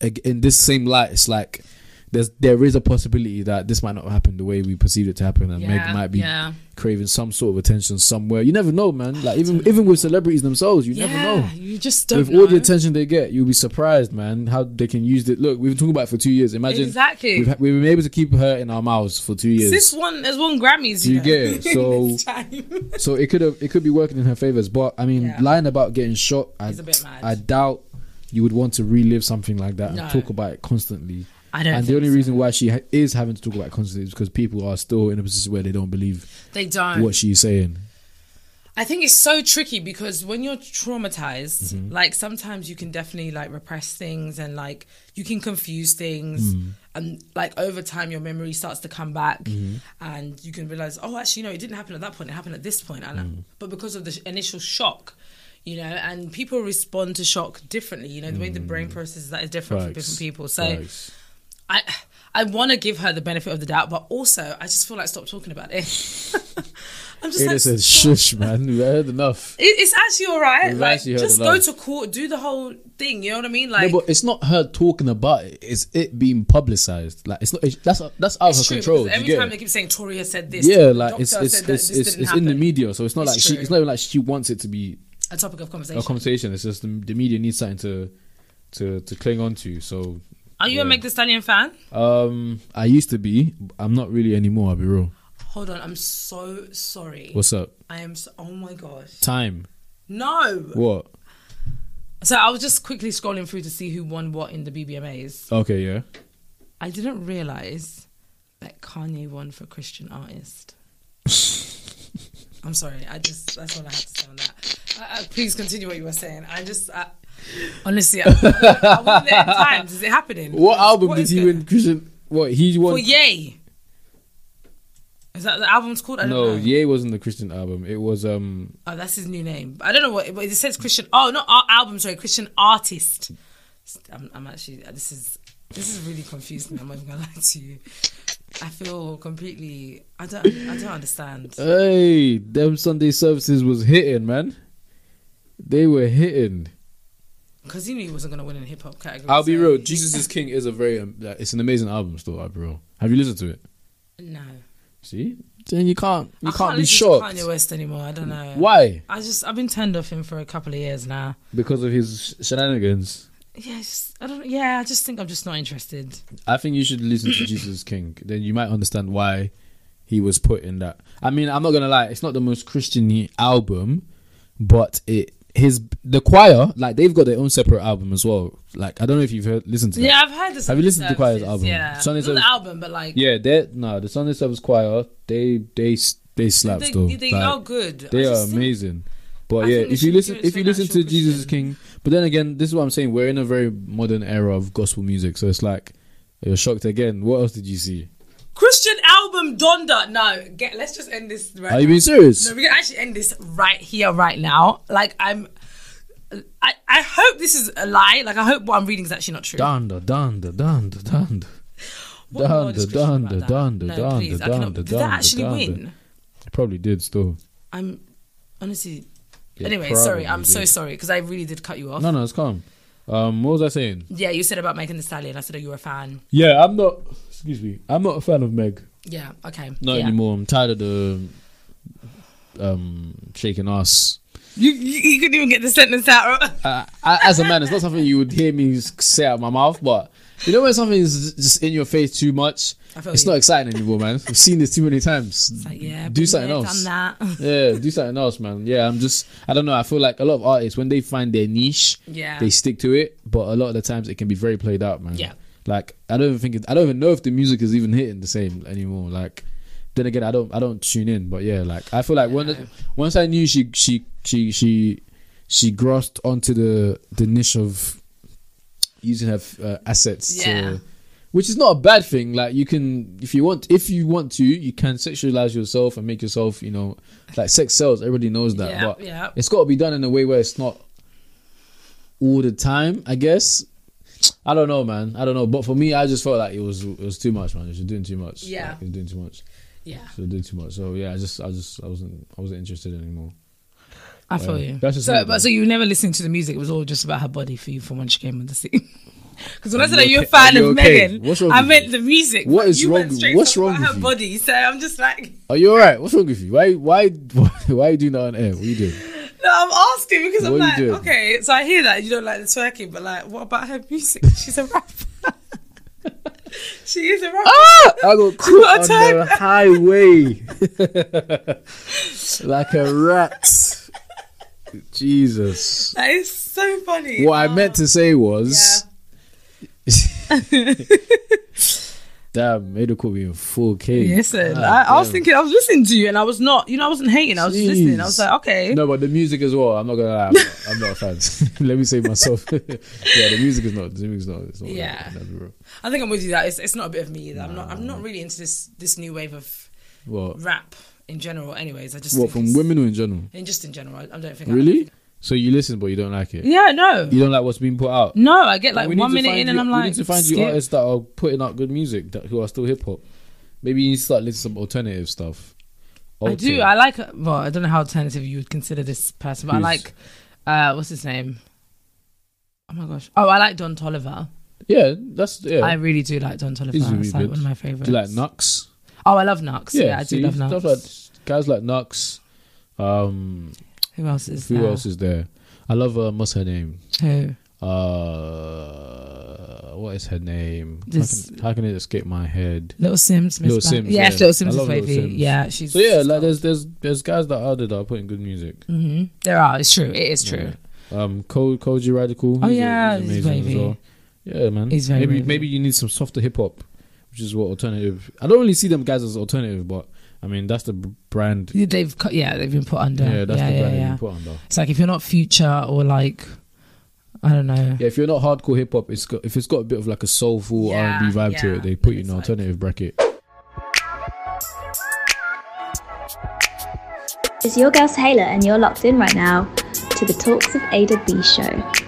Speaker 2: in this same light, it's like there's there is a possibility that this might not happen the way we perceive it to happen, and
Speaker 1: yeah,
Speaker 2: Meg might be
Speaker 1: yeah.
Speaker 2: craving some sort of attention somewhere. You never know, man. Like even even with celebrities themselves, you
Speaker 1: yeah,
Speaker 2: never know.
Speaker 1: You just don't
Speaker 2: With
Speaker 1: know.
Speaker 2: all the attention they get, you'll be surprised, man, how they can use it. Look, we've been talking about it for two years. Imagine
Speaker 1: exactly.
Speaker 2: we've, we've been able to keep her in our mouths for two years.
Speaker 1: This one, there's one Grammys.
Speaker 2: Do you
Speaker 1: know,
Speaker 2: get it? [laughs] So- [laughs] So it could have it could be working in her favors, but I mean, lying about getting shot, I. I doubt you would want to relive something like that
Speaker 1: No.
Speaker 2: and talk about it constantly.
Speaker 1: I don't.
Speaker 2: and the only
Speaker 1: so.
Speaker 2: reason why she ha- is having to talk about it constantly is because people are still in a position where they don't believe
Speaker 1: they don't.
Speaker 2: what she's saying.
Speaker 1: I think it's so tricky because when you're traumatized,
Speaker 2: Mm-hmm.
Speaker 1: like sometimes you can definitely like repress things and like you can confuse things.
Speaker 2: Mm.
Speaker 1: And like over time, your memory starts to come back
Speaker 2: Mm-hmm.
Speaker 1: and you can realize, oh, actually, no, it didn't happen at that point. It happened at this point. And
Speaker 2: Mm.
Speaker 1: But because of the sh- initial shock, you know, and people respond to shock differently. You know, the way the brain processes that is different for
Speaker 2: Mm.
Speaker 1: Different people. So
Speaker 2: Facts.
Speaker 1: I I want to give her the benefit of the doubt, but also I just feel like stop talking about it. [laughs] I'm just
Speaker 2: Ada
Speaker 1: like,
Speaker 2: said,
Speaker 1: stop.
Speaker 2: "Shush, man. We heard enough."
Speaker 1: It, it's actually all right.
Speaker 2: We've
Speaker 1: Like, just go to court, do the whole thing. You know what I mean? Like,
Speaker 2: no, but it's not her talking about it. It's it being publicized. Like it's not. It's, that's that's out of her
Speaker 1: true
Speaker 2: control.
Speaker 1: because
Speaker 2: Do you
Speaker 1: every time
Speaker 2: it?
Speaker 1: they keep saying Toria said this,
Speaker 2: yeah, like it's it's it's it's, it's in the media, so it's not
Speaker 1: It's
Speaker 2: like she. It's not even like she wants it to be
Speaker 1: A topic of conversation.
Speaker 2: a conversation. It's just the, the media needs something to to to cling on to. So
Speaker 1: Are you
Speaker 2: Yeah.
Speaker 1: a Meg Thee Stallion fan?
Speaker 2: um, I used to be. I'm not really anymore. I'll be real.
Speaker 1: Hold on, I'm so sorry.
Speaker 2: What's up?
Speaker 1: I am. So, oh my gosh.
Speaker 2: Time.
Speaker 1: No.
Speaker 2: What?
Speaker 1: So I was just quickly scrolling through to see who won what in the BBMAs.
Speaker 2: Okay, yeah.
Speaker 1: I didn't realize that Kanye won for Christian artist. [laughs] I'm sorry. I just that's all I have to say on that. Uh, uh, please continue what you were saying. I just I, honestly, I, [laughs] I wasn't there in time. Is it happening?
Speaker 2: What album did he win? Christian? What he won?
Speaker 1: For Ye. Is that the album's called? I don't
Speaker 2: no,
Speaker 1: know.
Speaker 2: Ye wasn't the Christian album. It was um.
Speaker 1: Oh, that's his new name. I don't know what, but it says Christian. Oh, not art album. Sorry, Christian artist. I'm, I'm actually. This is this is really confusing. me. I'm not even gonna [laughs] lie to you. I feel completely. I don't. I don't understand.
Speaker 2: Hey, them Sunday services was hitting, man. They were hitting.
Speaker 1: Because he knew he wasn't gonna win in hip hop category.
Speaker 2: I'll be
Speaker 1: so-
Speaker 2: real. Jesus is King is a very. Um, like, it's an amazing album. Still, I'll be real. Have you listened to it?
Speaker 1: No,
Speaker 2: See, then you can't. You
Speaker 1: I
Speaker 2: can't,
Speaker 1: can't
Speaker 2: be shocked.
Speaker 1: Kanye West anymore. I don't know.
Speaker 2: Why?
Speaker 1: I just I've been turned off him for a couple of years now.
Speaker 2: Because of his shenanigans.
Speaker 1: Yeah, I don't. Yeah, I just think I'm just not interested.
Speaker 2: I think you should listen to Jesus King. Then you might understand why he was put in that. I mean, I'm not gonna lie. It's not the most Christian album, but it his the choir like they've got their own separate album as well. Like I don't know if you've heard listened to. that.
Speaker 1: Yeah, I've heard this.
Speaker 2: Have you listened to Choir's album?
Speaker 1: Yeah,
Speaker 2: Sunday
Speaker 1: not
Speaker 2: Service-
Speaker 1: the album, but like
Speaker 2: Yeah, they no the Sunday Service Choir. They they they slap
Speaker 1: they,
Speaker 2: still.
Speaker 1: they
Speaker 2: Like,
Speaker 1: are good.
Speaker 2: They are
Speaker 1: think-
Speaker 2: amazing. But
Speaker 1: I
Speaker 2: yeah, if you listen if you listen to
Speaker 1: actual
Speaker 2: Jesus is King, but then again, this is what I'm saying. We're in a very modern era of gospel music, so it's like you're shocked again. What else did you see?
Speaker 1: Christian album Donda. No, get. Let's just end this right.
Speaker 2: Are you being serious?
Speaker 1: No, we can actually end this right here, right now. Like I'm. I, I hope this is a lie. Like I hope what I'm reading is actually not true.
Speaker 2: Danda, danda, danda, danda.
Speaker 1: What description
Speaker 2: danda, danda,
Speaker 1: No, please, I cannot- Did that actually
Speaker 2: danda.
Speaker 1: win?
Speaker 2: Probably did still.
Speaker 1: I'm honestly.
Speaker 2: Yeah,
Speaker 1: anyway, sorry. I'm
Speaker 2: probably
Speaker 1: so sorry because I really did cut you off.
Speaker 2: No, no, it's calm. Um, what was I saying?
Speaker 1: Yeah, you said about Megan Thee Stallion. I said that you were a fan.
Speaker 2: Yeah, I'm not. Excuse me. I'm not a fan of Meg.
Speaker 1: Yeah. Okay.
Speaker 2: Not
Speaker 1: yeah.
Speaker 2: anymore. I'm tired of the um shaking ass.
Speaker 1: You, you you couldn't even get the sentence out. [laughs]
Speaker 2: Uh, as a man, it's not something you would hear me say out of my mouth, but you know when something is just in your face too much, it's
Speaker 1: you.
Speaker 2: not exciting anymore, man. We've seen this too many times.
Speaker 1: It's like, yeah,
Speaker 2: do something
Speaker 1: there,
Speaker 2: else.
Speaker 1: Done that. [laughs]
Speaker 2: yeah, do something else, man. Yeah, I'm just, I don't know. I feel like a lot of artists when they find their niche,
Speaker 1: Yeah.
Speaker 2: they stick to it. But a lot of the times it can be very played out, man.
Speaker 1: Yeah.
Speaker 2: Like I don't even think it, I don't even know if the music is even hitting the same anymore. Like then again, I don't I don't tune in. But yeah, like I feel like when once I knew she she she she she grasped onto the the niche of using her uh, assets
Speaker 1: Yeah.
Speaker 2: to which is not a bad thing like you can if you want if you want to you can sexualize yourself and make yourself you know like sex sells everybody knows that
Speaker 1: Yeah,
Speaker 2: but
Speaker 1: yeah.
Speaker 2: it's got to be done in a way where it's not all the time i guess i don't know man i don't know but for me i just felt like it was it was too much man it was doing too much
Speaker 1: Yeah.
Speaker 2: like, it was doing too much
Speaker 1: Yeah.
Speaker 2: so doing too much so yeah i just i just i wasn't i wasn't interested anymore
Speaker 1: I feel
Speaker 2: Yeah.
Speaker 1: you.
Speaker 2: That's just
Speaker 1: so,
Speaker 2: me,
Speaker 1: but
Speaker 2: though.
Speaker 1: so you never listened to the music. It was all just about her body for you from when she came on the scene. [laughs] Because when I said
Speaker 2: you
Speaker 1: that you're a fan
Speaker 2: you
Speaker 1: of
Speaker 2: okay?
Speaker 1: Megan,
Speaker 2: What's wrong
Speaker 1: I meant
Speaker 2: you?
Speaker 1: the music.
Speaker 2: What is
Speaker 1: you
Speaker 2: wrong
Speaker 1: went
Speaker 2: with-
Speaker 1: straight
Speaker 2: what's wrong with
Speaker 1: her
Speaker 2: you?
Speaker 1: body. So I'm just like,
Speaker 2: are you all right what's wrong with you why why [laughs] why are you doing that on air what are you doing
Speaker 1: no, I'm asking because I'm
Speaker 2: What you
Speaker 1: like, okay, so I hear that you don't like the twerking, but like, what about her music? [laughs] She's a rapper. [laughs] she is a rapper. Ah!
Speaker 2: I got [laughs] caught on the highway like a rat. Jesus.
Speaker 1: That is so funny.
Speaker 2: What I
Speaker 1: Oh,
Speaker 2: meant to say was,
Speaker 1: Yeah.
Speaker 2: Damn, made her call me in 4K.
Speaker 1: Listen,
Speaker 2: God
Speaker 1: I, I was thinking, I was listening to you, and I was not, you know, I wasn't hating. I was just listening. I was like, okay,
Speaker 2: No, but the music as well. I'm not gonna lie. I'm not, I'm not a fan. [laughs] Let me say myself. [laughs] yeah, the music is not. The music is not. It's not
Speaker 1: Yeah.
Speaker 2: Be.
Speaker 1: I think I'm with you. That it's, it's not a bit of me either. I'm not. I'm not really into this this new wave of
Speaker 2: What?
Speaker 1: rap in general. Anyways, I just
Speaker 2: What from women or in general?
Speaker 1: and just in general. I, I don't think I
Speaker 2: Really? So you listen, but you don't like it.
Speaker 1: Yeah, no,
Speaker 2: You don't like what's being put out.
Speaker 1: no. I get like
Speaker 2: We need
Speaker 1: one
Speaker 2: to
Speaker 1: minute
Speaker 2: find
Speaker 1: in, and I'm like
Speaker 2: we
Speaker 1: like,
Speaker 2: need to find
Speaker 1: skip.
Speaker 2: you artists that are putting out good music that who are still hip hop. Maybe you need to start listening to some alternative stuff.
Speaker 1: I do. I like. Well, I don't know how alternative you would consider this person, but I like. Uh, what's his name? Oh my gosh! Oh, I like Don Toliver.
Speaker 2: yeah, that's yeah.
Speaker 1: I really do like Don Toliver.
Speaker 2: He's really
Speaker 1: it's like
Speaker 2: good.
Speaker 1: one of my favorites.
Speaker 2: do you like Knucks?
Speaker 1: Oh, I love Knucks. Yeah, I do
Speaker 2: see,
Speaker 1: love
Speaker 2: stuff like guys like Knucks. Um,
Speaker 1: Who else is
Speaker 2: who
Speaker 1: there?
Speaker 2: else is there? I love uh, what's her name?
Speaker 1: Who?
Speaker 2: Uh, what is her name? How can, how can it escape my head?
Speaker 1: Little Simz. Miss
Speaker 2: Little Simz,
Speaker 1: Yes,
Speaker 2: yeah.
Speaker 1: Little
Speaker 2: Simz
Speaker 1: is wavy. Yeah, she's.
Speaker 2: So yeah, like there's there's there's guys that are that are putting good music.
Speaker 1: hmm There are. It's true. It is true.
Speaker 2: Um, Ko- Kojey Radical.
Speaker 1: Oh,
Speaker 2: he's a-
Speaker 1: yeah,
Speaker 2: he's
Speaker 1: he's
Speaker 2: amazing
Speaker 1: wavy.
Speaker 2: well. Yeah, man.
Speaker 1: He's very
Speaker 2: maybe
Speaker 1: wavy.
Speaker 2: maybe you need some softer hip hop, which is what alternative. I don't really see them guys as alternative, but I mean that's the brand.
Speaker 1: They've cut. Yeah, they've been put under.
Speaker 2: Yeah, that's
Speaker 1: yeah,
Speaker 2: the
Speaker 1: yeah,
Speaker 2: brand
Speaker 1: yeah.
Speaker 2: you put under.
Speaker 1: It's like if you're not future or like, I don't know.
Speaker 2: Yeah, if you're not hardcore hip hop, it's got if it's got a bit of like a soulful R and B vibe to it, they put you in
Speaker 1: It's
Speaker 2: an
Speaker 1: like-
Speaker 2: alternative bracket.
Speaker 3: It's your girl Taylor, and you're locked in right now to the Talks of Ada B show.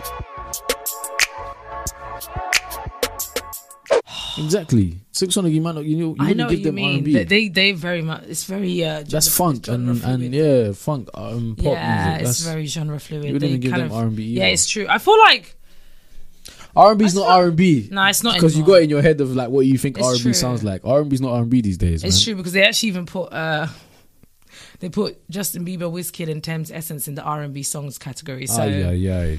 Speaker 2: Exactly. Silk Sonic, you might not, you know, you
Speaker 1: I know
Speaker 2: give
Speaker 1: you
Speaker 2: them
Speaker 1: mean.
Speaker 2: and
Speaker 1: They, they very much. It's very uh.
Speaker 2: That's funk and and yeah, funk um, pop
Speaker 1: yeah,
Speaker 2: music.
Speaker 1: it's
Speaker 2: That's
Speaker 1: very genre fluid. you
Speaker 2: wouldn't give them
Speaker 1: of
Speaker 2: R and B.
Speaker 1: yeah, it's true. I feel like
Speaker 2: R&B
Speaker 1: is
Speaker 2: not R and B.
Speaker 1: no, it's not
Speaker 2: because you got in your head of like what you think
Speaker 1: It's
Speaker 2: R and
Speaker 1: true.
Speaker 2: B sounds like. R and B's not R and B these days.
Speaker 1: It's
Speaker 2: man.
Speaker 1: true because they actually even put uh, they put Justin Bieber, Wizkid, and Tems Essence in the R and B songs category. So
Speaker 2: ay, ay.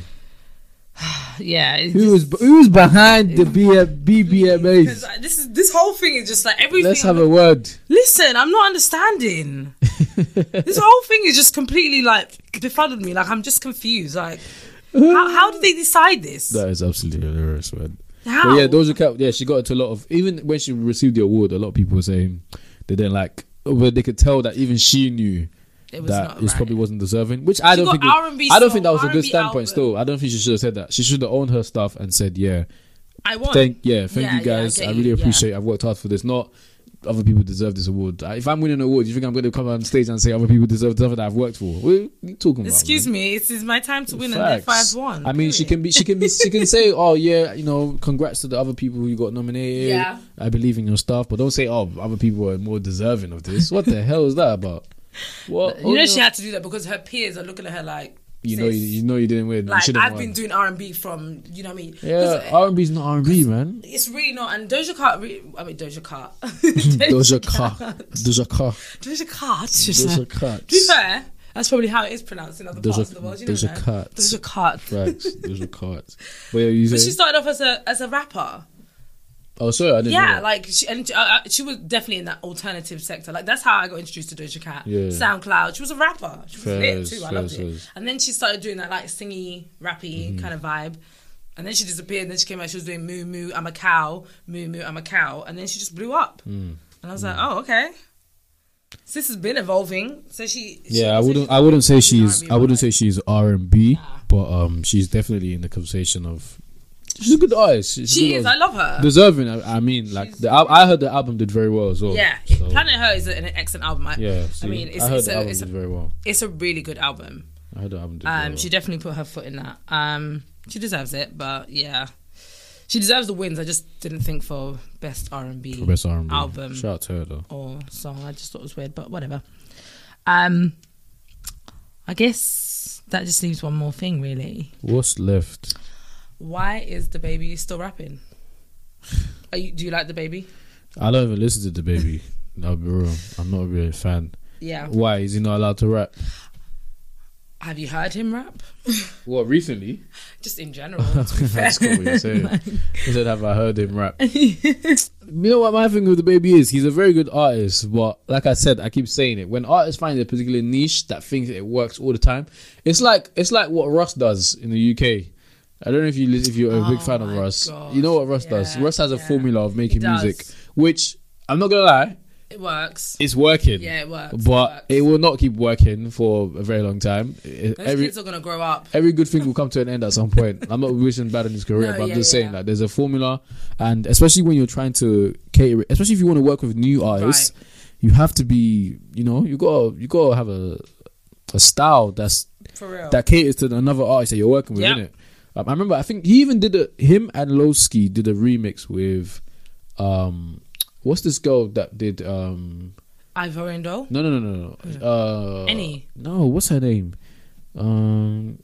Speaker 2: [sighs]
Speaker 1: yeah, it's
Speaker 2: Who is
Speaker 1: just-
Speaker 2: who's behind the B- BBMAs?
Speaker 1: Uh, this is this whole thing is just like everything.
Speaker 2: Let's have a word.
Speaker 1: Listen, I'm not understanding. [laughs] this whole thing is just completely like befuddled me. Like I'm just confused. Like how, how did they decide this?
Speaker 2: That is absolutely hilarious, man.
Speaker 1: How?
Speaker 2: But yeah, Doja Cat. Yeah, she got into a lot of even when she received the award. A lot of people were saying they didn't like, but they could tell that even she knew
Speaker 1: it was
Speaker 2: that it
Speaker 1: right.
Speaker 2: probably wasn't deserving. Which I
Speaker 1: She
Speaker 2: don't think. was- I don't think that was a good
Speaker 1: R&B
Speaker 2: standpoint.
Speaker 1: album.
Speaker 2: Still, I don't think she should have said that. She should have owned her stuff and said, "Yeah,
Speaker 1: I want.
Speaker 2: thank yeah, thank
Speaker 1: Yeah,
Speaker 2: you
Speaker 1: yeah, I
Speaker 2: guys.
Speaker 1: get
Speaker 2: I
Speaker 1: you,
Speaker 2: really
Speaker 1: yeah.
Speaker 2: appreciate. I've worked hard for this. Not other people deserve this award. If I'm winning an award, you think I'm going to come on stage and say other people deserve something that I've worked for? What are you talking about?
Speaker 1: Excuse
Speaker 2: man?
Speaker 1: me, it is my time to win, and
Speaker 2: Facts.
Speaker 1: I've won.
Speaker 2: I mean, she can be, she can be, she can say, [laughs] "Oh yeah, you know, congrats to the other people who got nominated.
Speaker 1: Yeah.
Speaker 2: I believe in your stuff." But don't say, "Oh, other people are more deserving of this." What the hell is that about? What
Speaker 1: You know she had to do that because her peers are looking at her like.
Speaker 2: you know, you, you know, you didn't win.
Speaker 1: like I've
Speaker 2: won.
Speaker 1: been doing R and B from you know what I mean.
Speaker 2: Yeah,
Speaker 1: 'Cause uh,
Speaker 2: R and B's not R and B, man.
Speaker 1: It's really not. And Doja Cat, re- I mean Doja Cat, [laughs] [laughs]
Speaker 2: Doja Cat, Doja Cat,
Speaker 1: Doja Cat.
Speaker 2: Doja Cat.
Speaker 1: To be fair, that's probably how it is pronounced in other
Speaker 2: Doja-
Speaker 1: parts of the world. You know?
Speaker 2: Cat.
Speaker 1: Doja Cat.
Speaker 2: Facts, Doja Cat. But yeah, you
Speaker 1: But she started off as a as a rapper.
Speaker 2: Oh, sorry, I didn't. know
Speaker 1: Yeah,
Speaker 2: that.
Speaker 1: like she and uh, uh, she was definitely in that alternative sector. Like that's how I got introduced to Doja Cat.
Speaker 2: Yeah.
Speaker 1: SoundCloud. She was a rapper. She was lit too. I
Speaker 2: fairs,
Speaker 1: loved it. And then she started doing that like singy, rappy
Speaker 2: Mm-hmm.
Speaker 1: kind of vibe. And then she disappeared. And then she came out. She was doing moo moo. I'm a cow. Moo moo. I'm a cow. And then she just blew up.
Speaker 2: Mm.
Speaker 1: And I was like, oh okay. So this has been evolving. So she. she
Speaker 2: Yeah, I wouldn't. I wouldn't say she's. I wouldn't say she's R and B, but um, she's definitely in the conversation of. She's a good artist. She's
Speaker 1: She is.
Speaker 2: artist.
Speaker 1: I love her.
Speaker 2: deserving. I, I mean, like
Speaker 1: She's-
Speaker 2: the al- I heard the album did very well as well.
Speaker 1: yeah,
Speaker 2: so,
Speaker 1: Planet Her is an excellent album. I,
Speaker 2: Yeah,
Speaker 1: I mean, it's,
Speaker 2: I heard
Speaker 1: it's,
Speaker 2: the
Speaker 1: a,
Speaker 2: album did very well.
Speaker 1: it's a really good album.
Speaker 2: I heard the album did very
Speaker 1: Um,
Speaker 2: well.
Speaker 1: she definitely put her foot in that. Um, she deserves it, but yeah, she deserves the wins. I just didn't think for best R and B
Speaker 2: For best R and B
Speaker 1: album
Speaker 2: Shout out to her though.
Speaker 1: or song. I just thought it was weird, but whatever. Um, I guess that just leaves one more thing, really.
Speaker 2: What's left?
Speaker 1: Why is the baby still rapping? Are you, do you like the baby?
Speaker 2: I don't even listen to the baby. I'll be real. I'm not really a fan.
Speaker 1: Yeah.
Speaker 2: Why is he not allowed to rap?
Speaker 1: Have you heard him rap? [laughs]
Speaker 2: What recently?
Speaker 1: Just in general. To be [laughs] fair.
Speaker 2: That's what you're saying. [laughs] He said, "Have I heard him rap?" you know what my thing with the baby is? He's a very good artist, but like I said, I keep saying it. When artists find a particular niche that thinks it works all the time, it's like it's like what Russ does in the UK. I don't know if you if you're a big
Speaker 1: Oh
Speaker 2: fan of Russ.
Speaker 1: gosh,
Speaker 2: You know what Russ does? Russ has a
Speaker 1: yeah.
Speaker 2: formula of making music, which I'm not gonna lie,
Speaker 1: It works.
Speaker 2: it's working.
Speaker 1: Yeah, it works.
Speaker 2: But
Speaker 1: it,
Speaker 2: it will not keep working for a very long time.
Speaker 1: Those
Speaker 2: every
Speaker 1: kids are gonna grow up.
Speaker 2: every good thing will come to an end at some point. I'm not wishing bad in his career,
Speaker 1: No,
Speaker 2: but I'm
Speaker 1: yeah,
Speaker 2: just
Speaker 1: yeah.
Speaker 2: saying that there's a formula, and especially when you're trying to cater, especially if you want to work with new artists, you have to be, you know, you got to you got to have a a style that's
Speaker 1: For real.
Speaker 2: that caters to another artist that you're working with,
Speaker 1: Yeah.
Speaker 2: innit? Um, I remember, I think he even did a him and Lowski did a remix with, um, what's this girl that did um,
Speaker 1: Ivorindo.
Speaker 2: No, no, no, no, no. Uh,
Speaker 1: Any.
Speaker 2: No, what's her name? Um,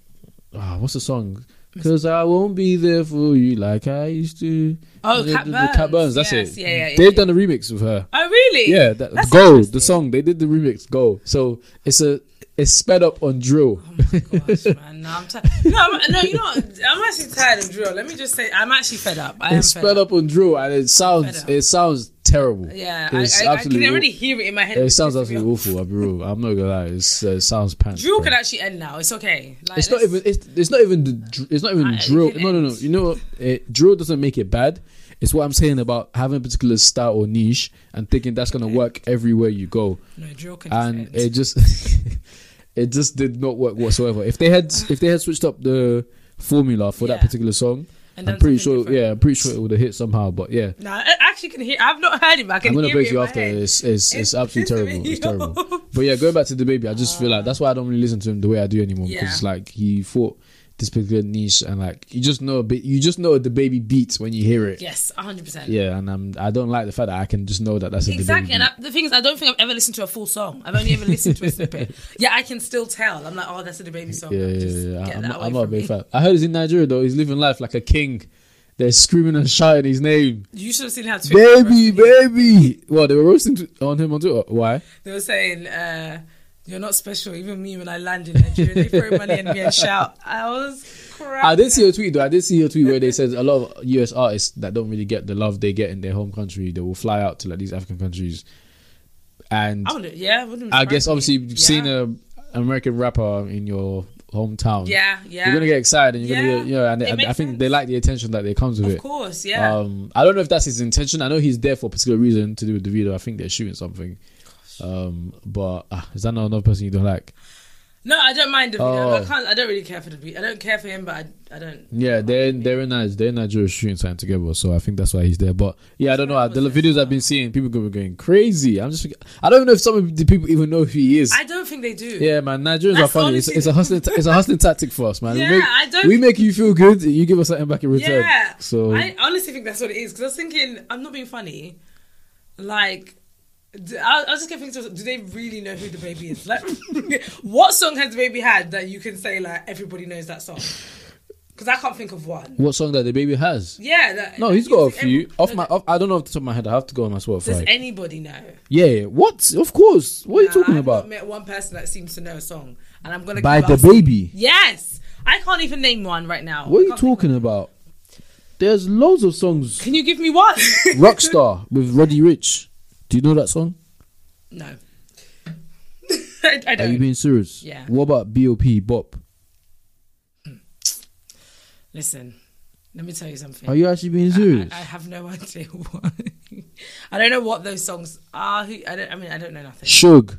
Speaker 2: ah, what's the song? [laughs] Cause I won't be there for you like I used to.
Speaker 1: Oh,
Speaker 2: The-
Speaker 1: Cat
Speaker 2: the- the
Speaker 1: Burns.
Speaker 2: Cat Burns. That's
Speaker 1: Yes,
Speaker 2: it.
Speaker 1: yeah, yeah, yeah,
Speaker 2: They've done a remix with her.
Speaker 1: Oh really?
Speaker 2: Yeah, that,
Speaker 1: That's
Speaker 2: Go, the song they did the remix. Go. So it's a it's sped up on drill.
Speaker 1: Oh my gosh, man, [laughs] no, I'm tired. No, I'm, no, you know, what? I'm actually tired of drill. Let me just say, I'm actually fed up. I
Speaker 2: it's
Speaker 1: fed
Speaker 2: sped
Speaker 1: up.
Speaker 2: up on drill, and it sounds it sounds terrible.
Speaker 1: Yeah, I,
Speaker 2: It's
Speaker 1: I, I can already hear it in my head.
Speaker 2: It sounds absolutely awful. I'll be real. I'm not gonna lie. It's, uh, it sounds pants.
Speaker 1: Drill
Speaker 2: bro.
Speaker 1: can actually end now. It's okay. Like,
Speaker 2: It's not even. It's, it's not even. The, dr- it's not even
Speaker 1: I- it
Speaker 2: drill. No, no, no. You know, what? it, drill doesn't make it bad. It's what I'm saying about having a particular style or niche and thinking that's gonna work everywhere you go,
Speaker 1: No, drill can just
Speaker 2: and it just, [laughs] it just did not work whatsoever. If they had, if they had switched up the formula for that particular song,
Speaker 1: And
Speaker 2: I'm pretty sure.
Speaker 1: different.
Speaker 2: Yeah, I'm pretty sure it would have hit somehow. But yeah,
Speaker 1: No, I actually can hear. I've not heard it, but I can
Speaker 2: I'm gonna
Speaker 1: hear
Speaker 2: break you after. It's it's, it's
Speaker 1: It's [laughs]
Speaker 2: absolutely terrible. It's terrible. [laughs] But yeah, going back to the baby, I just feel like that's why I don't really listen to him the way I do anymore because
Speaker 1: Yeah.
Speaker 2: like he fought this particular niche and like you just know a bit. You just know the baby beats when you hear it.
Speaker 1: Yes, 100. percent
Speaker 2: Yeah, and I'm I don't like the fact that I can just know that that's a
Speaker 1: Exactly,
Speaker 2: baby
Speaker 1: and. I, the thing is, I don't think I've ever listened to a full song. I've only ever listened to a snippet. [laughs] Yeah, I can still tell. I'm like, oh, that's the baby song.
Speaker 2: yeah, yeah,
Speaker 1: Just
Speaker 2: yeah, yeah. I'm, not, I'm not a big fan. I heard he's in Nigeria though. He's living life like a king. They're screaming and shouting his name.
Speaker 1: You should have seen how Twitter
Speaker 2: Baby, baby. Well, they were roasting on him on Twitter. Why?
Speaker 1: They were saying, uh, "You're not special." Even me, when I land in Nigeria, they throw money at me and shout. I was crying.
Speaker 2: I did see a tweet though. I did see a tweet where they said a lot of US artists that don't really get the love they get in their home country, they will fly out to like these African countries. And
Speaker 1: I wouldn't, yeah, wouldn't
Speaker 2: I guess obviously
Speaker 1: yeah.
Speaker 2: seeing a American rapper in your hometown,
Speaker 1: yeah, yeah,
Speaker 2: you're gonna get excited and you're gonna
Speaker 1: Yeah.
Speaker 2: get, you know, and I, I
Speaker 1: makes
Speaker 2: think they like the attention that they comes with
Speaker 1: of
Speaker 2: it.
Speaker 1: Of course, yeah.
Speaker 2: Um, I don't know if that's his intention. I know he's there for a particular reason to do with the video. I think they're shooting something. Um, but ah, is that not another person you don't like?
Speaker 1: no, I don't mind the video.
Speaker 2: Oh.
Speaker 1: I can't. I don't really care for the video. I don't care for him, but I, I don't.
Speaker 2: Yeah, they're they're in Nigeria, they're in Nigeria shooting something together, so I think that's why he's there. But yeah, I don't know. The videos I've been seeing, people are going crazy. I'm just, I don't know if some of the people even know who he is.
Speaker 1: I don't think they do.
Speaker 2: yeah, man, Nigerians
Speaker 1: That's
Speaker 2: are funny. It's, it's a hustling, it's a hustling tactic for us, man.
Speaker 1: Yeah,
Speaker 2: we make,
Speaker 1: I don't-
Speaker 2: we make you feel good. You give us something back in return.
Speaker 1: Yeah.
Speaker 2: So
Speaker 1: I honestly think that's what it is because I was thinking, I'm not being funny. Like, I, I was just getting thinking, do they really know who the baby is? Like, [laughs] what song has the baby had that you can say like everybody knows that song? Because I can't think of one.
Speaker 2: what song that the baby has?
Speaker 1: Yeah. That,
Speaker 2: No, he's got a
Speaker 1: every-
Speaker 2: few. Off my, off, I don't know off the top of my head. I have to go on my Spotify.
Speaker 1: Does anybody know?
Speaker 2: Yeah, what? Of course. What are you
Speaker 1: Nah,
Speaker 2: talking
Speaker 1: I've
Speaker 2: about?
Speaker 1: Met one person that seems to know a song, and I'm gonna
Speaker 2: By the
Speaker 1: us-
Speaker 2: baby.
Speaker 1: Yes, I can't even name one right now.
Speaker 2: What are you talking about? There's loads of songs.
Speaker 1: Can you give me one?
Speaker 2: Rockstar [laughs] with Roddy Ricch. Do you know that song?
Speaker 1: no. [laughs] I, I
Speaker 2: Are
Speaker 1: don't.
Speaker 2: Are you being serious?
Speaker 1: Yeah.
Speaker 2: What about B.O.P. Bop?
Speaker 1: Listen, let me tell you something.
Speaker 2: Are you actually being
Speaker 1: I,
Speaker 2: serious?
Speaker 1: I have no [laughs] idea what. I don't know what those songs are. Who I don't. I mean, I don't know nothing.
Speaker 2: Suge.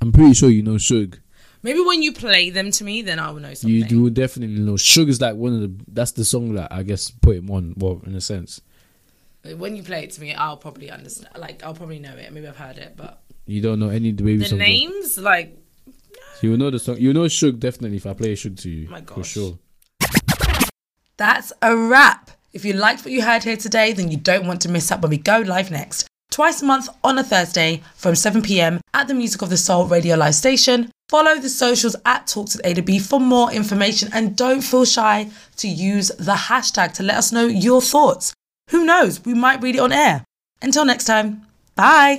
Speaker 2: I'm pretty sure you know Suge.
Speaker 1: Maybe when you play them to me, then I will know something.
Speaker 2: You do definitely know. Suge is like one of the. That's the song that I guess put him on. Well, in a sense,
Speaker 1: When you play it to me, I'll probably understand. Like, I'll probably know it. Maybe I've heard it, but
Speaker 2: you don't know any of the baby
Speaker 1: the
Speaker 2: songs.
Speaker 1: names, like,
Speaker 2: You know the song. You know Suge definitely if I play Suge to you
Speaker 1: My
Speaker 2: for sure.
Speaker 1: That's a wrap. If you liked what you heard here today, then you don't want to miss out when we go live next. Twice a month on a Thursday from 7 pm at the Music of the Soul radio live station. Follow the socials at Talks with A to B for more information and don't feel shy to use the hashtag to let us know your thoughts. Who knows, we might read it on air. Until next time, bye.